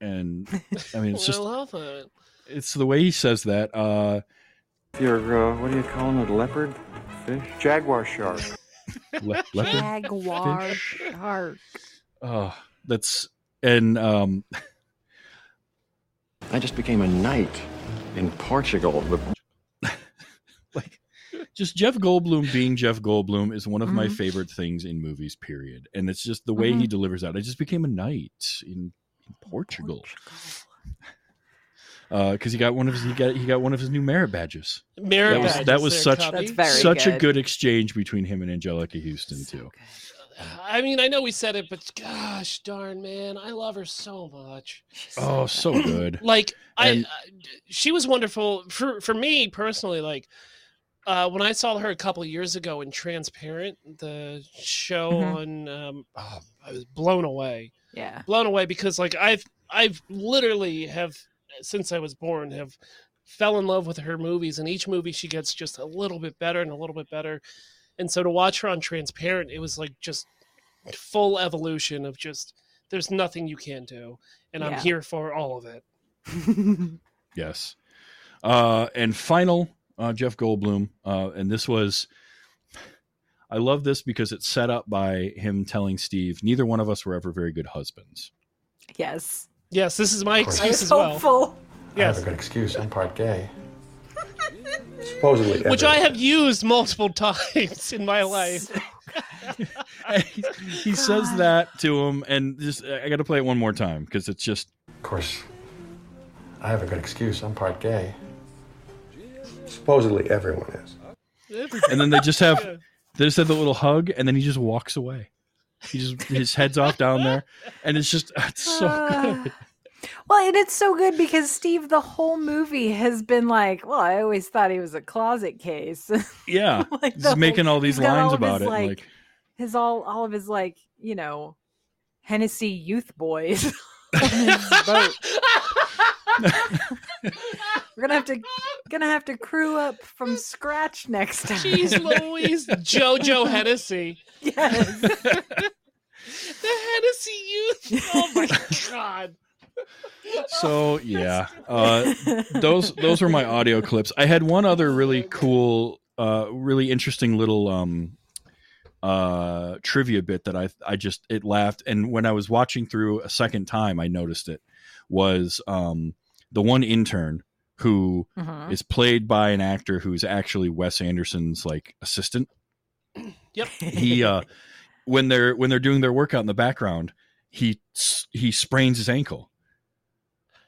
And I mean, it's just I love it. it's the way he says that. Uh, If you're, uh, what do you call it? A leopard? Fish? Jaguar shark. le- leopard. Jaguar Fish. shark. Oh, that's and um, I just became a knight in Portugal. like just Jeff Goldblum being Jeff Goldblum is one of my Mhm. favorite things in movies. Period. And it's just the way he Mhm. delivers that. I just became a knight in, in Portugal because he got one of his he got he got one of his new merit badges. Merit That was- that was there, such- Cubby. That's very Such a good. good exchange between him and Anjelica Huston So too. good. I mean, I know we said it, but gosh darn, man, I love her so much. Oh, so good. Like And- I, I, she was wonderful for for me personally. Like uh, when I saw her a couple years ago in Transparent, the show Mhm. on, um, oh, I was blown away, Yeah. blown away because like I've I've literally have since I was born have fell in love with her movies, and each movie she gets just a little bit better and a little bit better. And so to watch her on Transparent, it was like just full evolution of just there's nothing you can't do, and I'm here for all of it. Yes. Uh, and final, uh, Jeff Goldblum. Uh, and this was, I love this because it's set up by him telling Steve, neither one of us were ever very good husbands. yes. Yes, this is my Of. I excuse was as well. hopeful. I have a good excuse. I'm part gay. Supposedly. which I have used multiple times in my life. he, he says that to him, and just I got to play it one more time because it's just Of course, I have a good excuse. I'm part gay. Supposedly everyone is. and then they just have they just have the little hug, and then he just walks away. He just his head's off down there, and it's just it's so Ah. good. Well, and it's so good because Steve, the whole movie has been like, well, I always thought he was a closet case. Yeah, like he's making whole- all these lines all about his, it. Like, like his all, all of his like, you know, Hennessy youth boys on his boat. We're gonna have to, gonna have to crew up from scratch next time. Jeez Louise, JoJo Hennessy. yes. The Hennessy youth. Oh my god. So yeah uh those those were my audio clips. I had one other really cool uh really interesting little um uh trivia bit that i i just it laughed. And when i was watching through a second time i noticed it was um the one intern who Mhm. is played by an actor who's actually wes anderson's like assistant. Yep. he uh when they're when they're doing their workout in the background he he sprains his ankle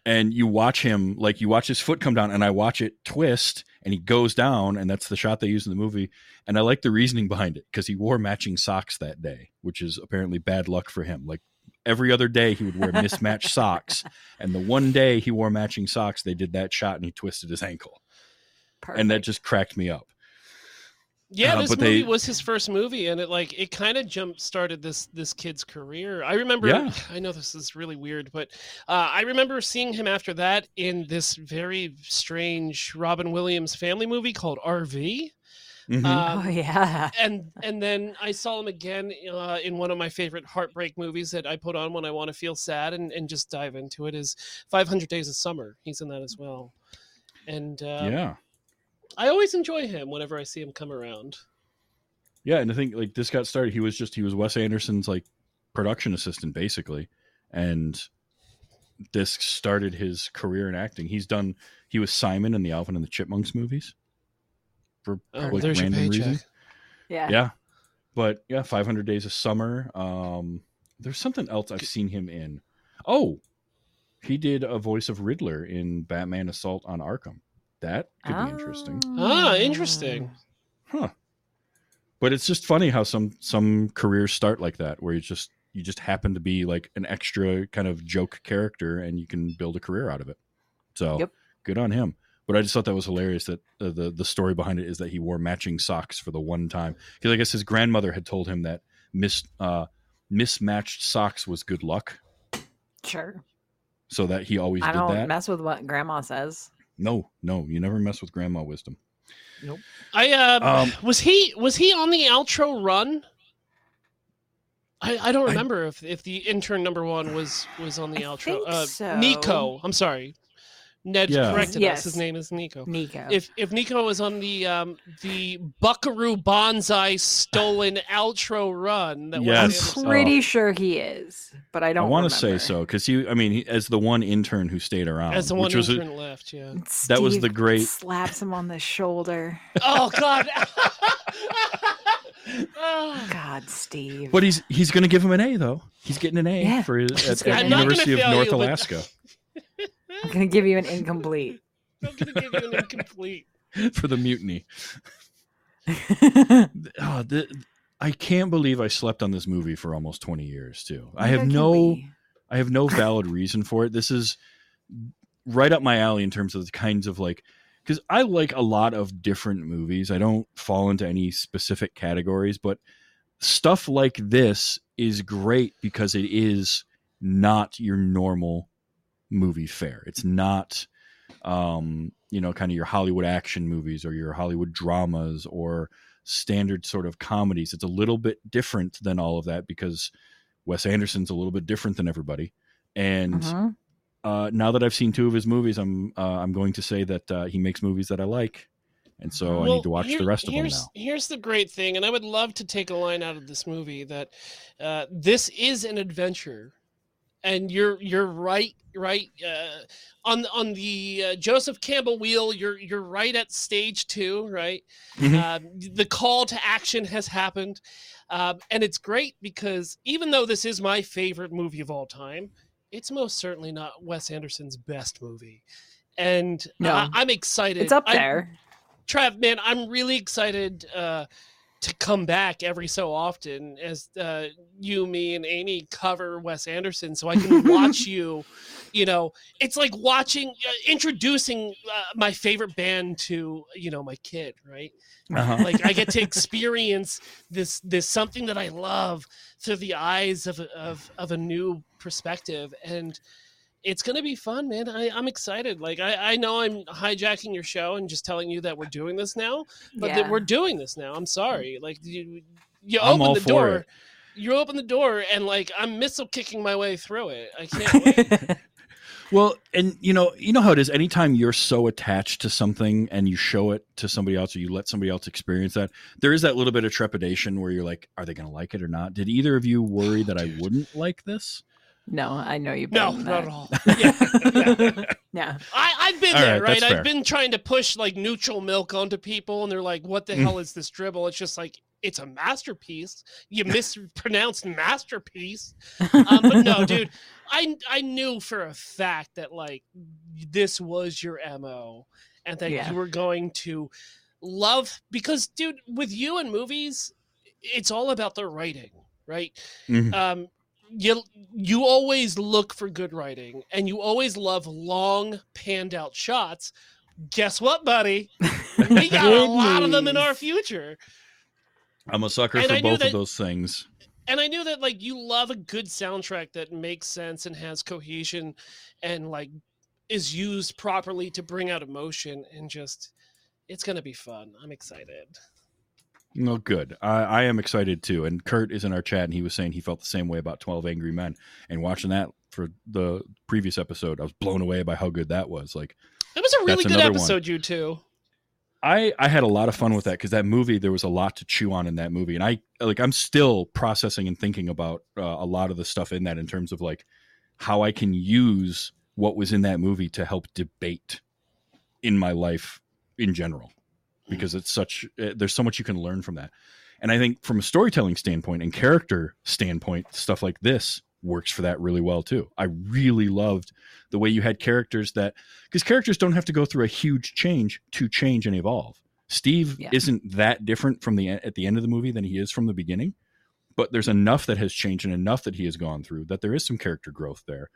and you watch him like you watch his foot come down and i watch it twist and he goes down and that's the shot they use in the movie and i like the reasoning behind it because he wore matching socks that day which is apparently bad luck for him. Like every other day he would wear mismatched socks and the one day he wore matching socks they did that shot and he twisted his ankle. And that just cracked me up Yeah, Uh, this but movie they- was his first movie, and it like it kind of jump started this this kid's career. I remember. Yeah. I know this is really weird, but uh, I remember seeing him after that in this very strange Robin Williams family movie called RV. Mhm. Um, oh yeah. and and then I saw him again uh, in one of my favorite heartbreak movies that I put on when I want to feel sad and, and just dive into it is 500 Days of Summer. He's in that as well, and uh, yeah I always enjoy him whenever I see him come around. Yeah, and I think like this got started. He was just he was Wes Anderson's like production assistant basically, and this started his career in acting. He's done. He was Simon in the Alvin and the Chipmunks movies. For Oh, like random paycheck. reason. Yeah. Yeah, but yeah, Five Hundred Days of Summer. Um, there's something else I've seen him in. Oh, he did a voice of Riddler in Batman Assault on Arkham. That could be interesting. Ah, interesting. huh but it's just funny how some some careers start like that where you just you just happen to be like an extra kind of joke character and you can build a career out of it so Yep. good on him but i just thought that was hilarious that uh, the the story behind it is that he wore matching socks for the one time because i guess his grandmother had told him that mis uh mismatched socks was good luck Sure. so that he always I did don't that mess with what grandma says. No no you never mess with grandma wisdom Nope. I uh, Um, was he was he on the outro run? I, I don't I- remember if, if the intern number one was was on the I outro. think uh, so. Nico, I'm sorry. Ned Yeah. corrected us. His name is Nico. Nico. If if Nico was on the um the Buckaroo Banzai stolen outro run, that Yes. I'm was Anderson. pretty sure he is, but I don't. I want to say so because he, I mean, he, as the one intern who stayed around, as the one which was a- intern left. Yeah. That was the great- Slaps him on the shoulder. Oh God. Oh. God, Steve. but he's he's going to give him an A though. He's getting an A Yeah. for his, at, getting at an A. I'm not University of North you, but- Alaska I'm gonna give you an incomplete. I'm gonna give you an incomplete. for the mutiny. Oh, the, I can't believe I slept on this movie for almost twenty years too. I have Neither no. we. I have no valid reason for it. This is right up my alley in terms of the kinds of like because I like a lot of different movies. I don't fall into any specific categories, but stuff like this is great because it is not your normal movie fare. It's not um, you know, kind of your Hollywood action movies or your Hollywood dramas or standard sort of comedies. It's a little bit different than all of that because Wes Anderson's a little bit different than everybody. And Mhm. uh, now that I've seen two of his movies, I'm uh, I'm going to say that uh, he makes movies that I like, and so I need to watch here- the rest of them here's, now. Here's the great thing, and I would love to take a line out of this movie that uh, this is an adventure, and you're you're right right uh, on on the uh, Joseph Campbell wheel. You're you're right at stage two, right? Mhm. Um, the call to action has happened, um, and it's great because even though this is my favorite movie of all time, it's most certainly not Wes Anderson's best movie. And No. I, I'm excited. It's up I- there. Trav, man, I'm really excited uh, to come back every so often as uh, you, me, and Amy cover Wes Anderson, so I can watch you. You know, it's like watching, uh, introducing uh, my favorite band to you know my kid, right? Uh-huh. Like I get to experience this this something that I love through the eyes of of of a new perspective, and it's gonna be fun, man. I, I'm excited. Like I, I know I'm hijacking your show and just telling you that we're doing this now, but that we're doing this now. I'm sorry. Like you, you I'm open all the for door. it. You open the door and like I'm missile kicking my way through it. I can't wait. Well, and you know, you know how it is. Anytime you're so attached to something and you show it to somebody else, or you let somebody else experience that, there is that little bit of trepidation where you're like, "Are they going to like it or not?" Did either of you worry oh, that I wouldn't like this? No, I know you. no, better than not at all. Yeah, yeah. Yeah. I, I've been All there, right, right? I've been trying to push like neutral milk onto people, and they're like, "What the Mm. hell is this dribble?" It's just like it's a masterpiece. You mispronounced masterpiece, um, but no, dude. I I knew for a fact that like this was your mo, and that Yeah. you were going to love because, dude, with you and movies, it's all about the writing, right? Mhm. um you you always look for good writing and you always love long panned out shots. Guess what buddy? We got a lot of them in our future. I'm a sucker And for I both that- of those things. and i knew that like you love a good soundtrack that makes sense and has cohesion and like is used properly to bring out emotion and just it's gonna be fun. I'm excited No, good. I, I am excited too. And Kurt is in our chat, and he was saying he felt the same way about Twelve Angry Men. And watching that for the previous episode, I was blown away by how good that was. Like, it was a really good one. episode you two I I had a lot of fun with that because that movie there was a lot to chew on in that movie, and I like I'm still processing and thinking about uh, a lot of the stuff in that in terms of like how I can use what was in that movie to help debate in my life in general because it's such uh, there's so much you can learn from that. And I think from a storytelling standpoint and character standpoint, stuff like this works for that really well too. I really loved the way you had characters that because characters don't have to go through a huge change to change and evolve. Steve Yeah. isn't that different from the at the end of the movie than he is from the beginning, but there's enough that has changed and enough that he has gone through that there is some character growth there.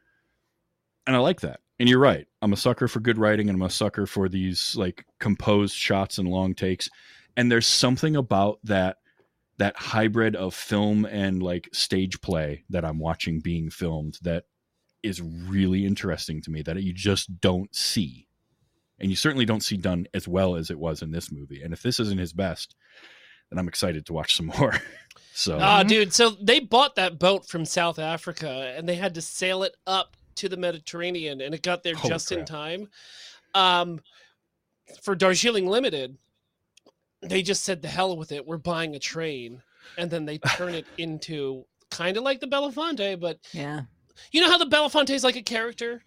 And I like that. And you're right. I'm a sucker for good writing and I'm a sucker for these like composed shots and long takes. And there's something about that that hybrid of film and like stage play that I'm watching being filmed that is really interesting to me that you just don't see. And you certainly don't see done as well as it was in this movie. And if this isn't his best, then I'm excited to watch some more. so Ah, dude. So they bought that boat from South Africa and they had to sail it up to the Mediterranean and it got there Holy just in time. Um, for Darjeeling Limited, they just said the hell with it. We're buying a train. And then they turn it into kind of like the Belafonte, but Yeah. you know how the Belafonte is like a character?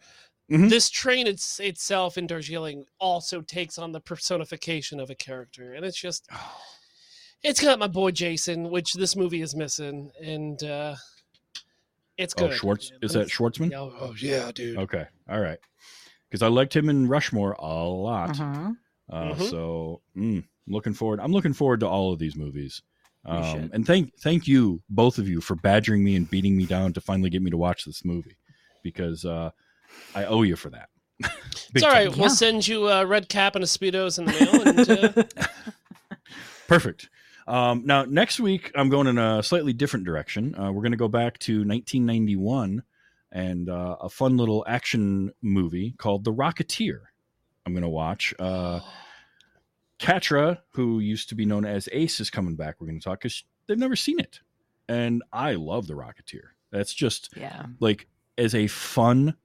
Mhm. This train it's, itself in Darjeeling also takes on the personification of a character. And it's just, it's got my boy Jason, which this movie is missing. And uh, it's good. oh good. Schwartz man. is that me- Schwartzman? Yeah, Oh, yeah, dude. Okay, all right. Because I liked him in Rushmore a lot. Mhm. Uh, Mhm. So mm, looking forward. I'm looking forward to all of these movies. Um, and thank thank you both of you for badgering me and beating me down to finally get me to watch this movie because uh, I owe you for that. It's all right. time. We'll Yeah. send you a red cap and a speedos in the mail. And, uh, Perfect. Um, now next week I'm going in a slightly different direction. Uh, we're going to go back to 1991 and uh, a fun little action movie called The Rocketeer. I'm going to watch. Uh, Katra, who used to be known as Ace, is coming back. We're going to talk because they've never seen it, and I love the Rocketeer. That's just Yeah. like as a fun.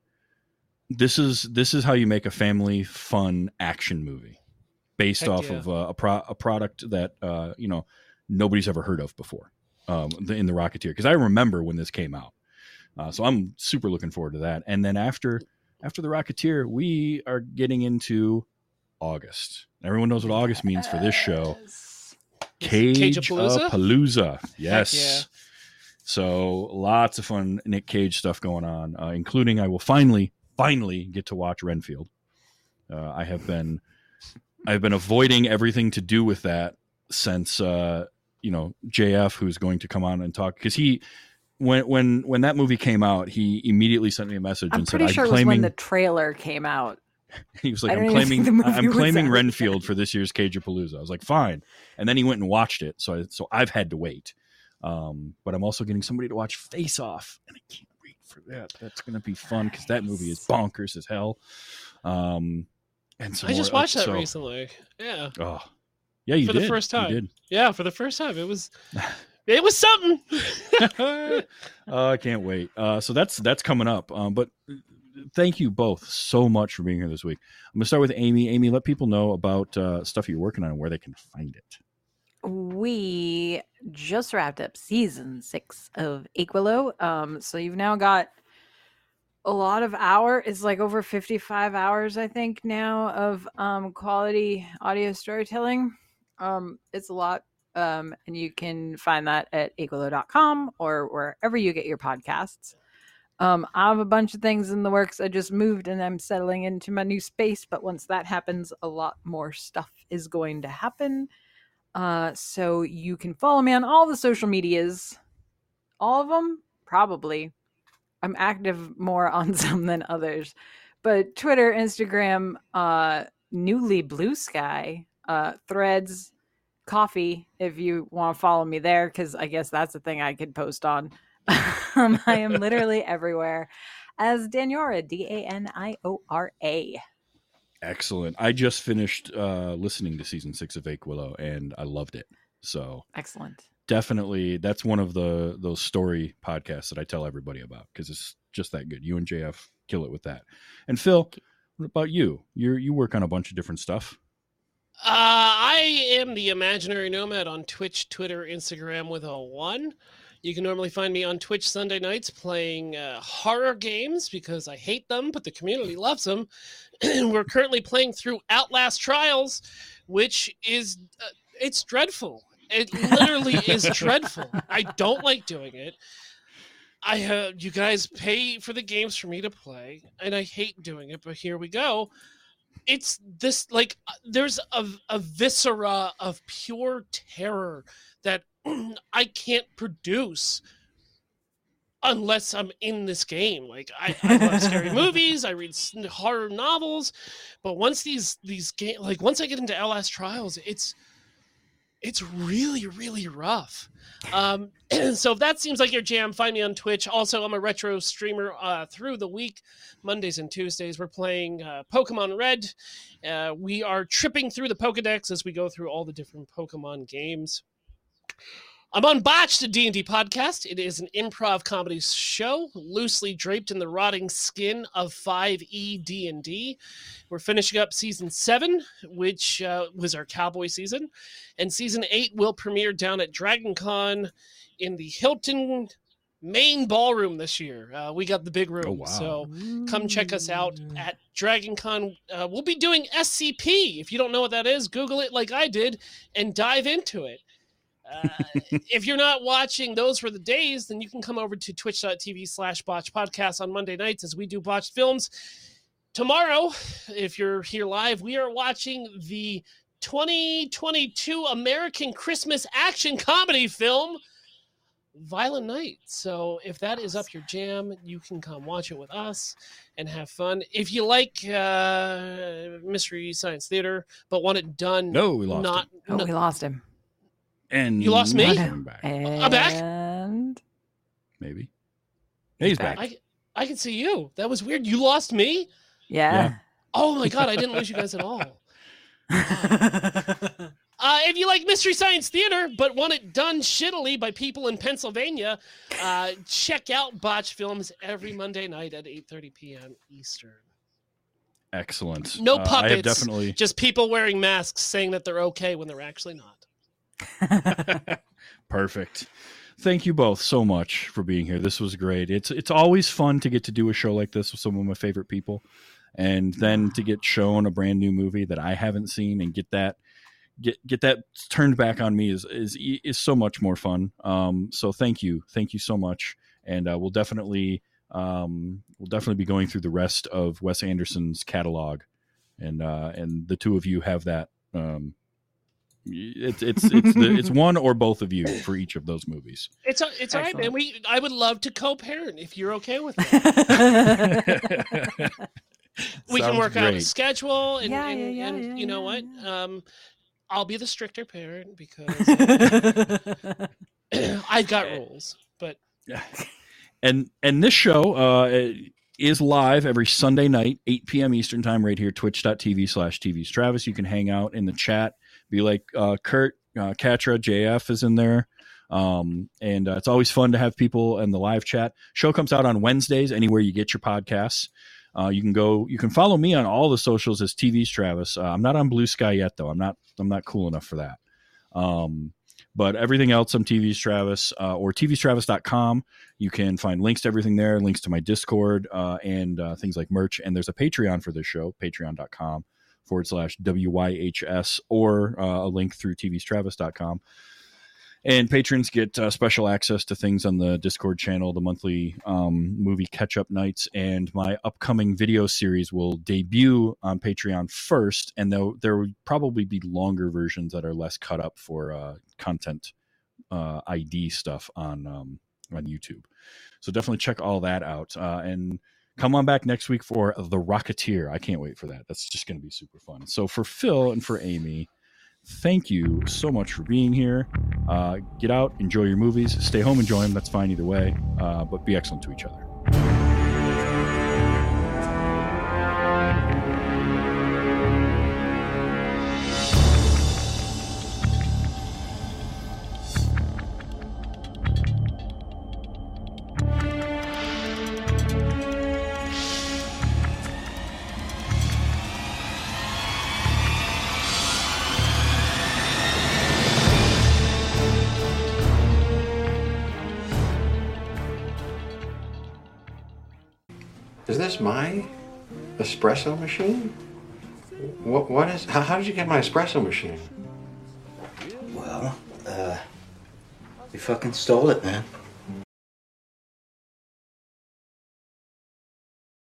This is this is how you make a family fun action movie, based Heck off yeah. of uh, a pro- a product that uh, you know nobody's ever heard of before. Um, the, in the Rocketeer, because I remember when this came out, uh, so I'm super looking forward to that. And then after after the Rocketeer, we are getting into August. Everyone knows what August means for this show. Cage? Palooza. Yes. yeah. So lots of fun Nick Cage stuff going on, uh, including I will finally, finally get to watch Renfield. Uh, I have been, I've been avoiding everything to do with that since uh, you know JF, who's going to come on and talk because he. When when when that movie came out, he immediately sent me a message I'm and said, pretty "I'm sure it was claiming." when the trailer came out. He was like, "I'm claiming, think the movie I'm claiming out. Renfield for this year's Cage of Palooza." I was like, "Fine," and then he went and watched it. So, I, so I've had to wait. Um, but I'm also getting somebody to watch Face Off, and I can't wait for that. That's going to be fun because that movie is bonkers as hell. Um, and so I just more- watched that so- recently. Yeah. Oh, yeah, you For the did. first You time. did. Yeah. For the first time. It was, it was something. oh, I can't wait. Uh, so that's that's coming up. Um, but thank you both so much for being here this week. I'm gonna start with Amy. Amy, let people know about uh, stuff you're working on and where they can find it. we just wrapped up season six of Achewillow. Um, so you've now got a lot of hour. It's like over 55 hours, I think, now of um, quality audio storytelling. Um, it's a lot. Um, and you can find that at achewillow.com or wherever you get your podcasts. Um, I have a bunch of things in the works. I just moved and I'm settling into my new space. But once that happens, a lot more stuff is going to happen. Uh, so you can follow me on all the social medias. All of them? Probably. I'm active more on some than others. But Twitter, Instagram, uh, newly Blue Sky, uh, threads, Ko-fi, if you want to follow me there, because I guess that's the thing I could post on. um, I am literally everywhere as Daniora, D A N I O R A. Excellent. I just finished uh, listening to season six of Achewillow and I loved it. So Excellent. Definitely, that's one of the those story podcasts that I tell everybody about because it's just that good. You and JF kill it with that. And Phil, what about you? You you work on a bunch of different stuff. Uh, I am the imaginary nomad on Twitch, Twitter, Instagram with a one. You can normally find me on Twitch Sunday nights playing uh, horror games because I hate them, but the community loves them. We're currently playing through Outlast Trials, which is uh, it's dreadful. It literally is dreadful. I don't like doing it. I uh, you guys pay for the games for me to play, and I hate doing it. But here we go it's this like uh, there's a, a viscera of pure terror that I can't produce unless I'm in this game. Like I, I love scary movies, I read horror novels, but once these these game like once I get into LS Trials, it's it's really really rough. Um, so if that seems like your jam, find me on Twitch. Also, I'm a retro streamer uh, through the week, Mondays and Tuesdays. We're playing uh, Pokemon Red. Uh, we are tripping through the Pokedex as we go through all the different Pokemon games. I'm on Botched, a D&D podcast. It is an improv comedy show loosely draped in the rotting skin of E 5e D&D. We're finishing up season 7, which uh, was our cowboy season, and season 8 will premiere down at DragonCon in the Hilton main ballroom this year. Uh, we got the big room. Oh, wow. So come check us out at DragonCon. Uh, we'll be doing SCP. If you don't know what that is, Google it like I did and dive into it. Uh, if you're not watching those for the days, then you can come over to twitch.tv slash botch podcast on Monday nights as we do botched films. Tomorrow, if you're here live, we are watching the 2022 American Christmas action comedy film, Violent Night. So if that is up your jam, you can come watch it with us and have fun. If you like uh, Mystery Science Theater, but want it done No, we lost not Oh, no- we lost him. And You lost me? not coming. I'm back. And Maybe. Hey, he's back. I, I can see you. That was weird. You lost me? yeah. Oh my god, I didn't lose you guys at all. Uh, if you like Mystery Science Theater but want it done shittily by people in Pennsylvania, uh, check out Botch Films every Monday night at 8:30 p.m. Eastern. Excellent. No Uh, I have puppets. definitely. Just people wearing masks saying that they're okay when they're actually not. Perfect. Thank you both so much for being here. This was great. It's it's always fun to get to do a show like this with some of my favorite people, and then to get shown a brand new movie that I haven't seen and get that get get that turned back on me is is is so much more fun. Um, so thank you, thank you so much, and uh, we'll definitely um, we'll definitely be going through the rest of Wes Anderson's catalog, and uh, and the two of you have that. Um, it's it's it's the, it's one or both of you for each of those movies. It's a, it's all right, man. We I would love to co-parent if you're okay with that. we can Sounds work out a schedule, and, Yeah, and, yeah, yeah, and yeah, you know yeah, what? Um, I'll be the stricter parent because uh, I've got rules. But and and this show uh, is live every Sunday night, 8 p.m. Eastern time, right here, twitch.tv slash TV's Travis. You can hang out in the chat, be like uh, Kurt, uh, Katra, JF is in there. Um, and uh, it's always fun to have people in the live chat. Show comes out on Wednesdays, anywhere you get your podcasts. Uh, you can go. You can follow me on all the socials as TV's Travis. Uh, I'm not on Bluesky yet, though. I'm not. I'm not cool enough for that. Um, but everything else on TV's Travis uh, or tvstravis.com. You can find links to everything there, links to my Discord, uh, and uh, things like merch. And there's a Patreon for this show, patreon.com forward slash WYHS, or uh, a link through tvstravis.com. And patrons get uh, special access to things on the Discord channel, the monthly um, movie catch up nights, and my upcoming video series will debut on Patreon first. And though there will probably be longer versions that are less cut up for uh, content uh, ID stuff on um, on YouTube. So definitely check all that out. Uh, and come on back next week for The Rocketeer. I can't wait for that. That's just going to be super fun. So for Phil and for Amy, thank you so much for being here. Uh, get out, enjoy your movies, stay home, enjoy them. That's fine either way. Uh, but be excellent to each other. Is my espresso machine? What? What is? How, how did you get my espresso machine? Well, uh, you fucking stole it, man.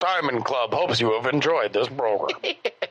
Diamond Club hopes you have enjoyed this program.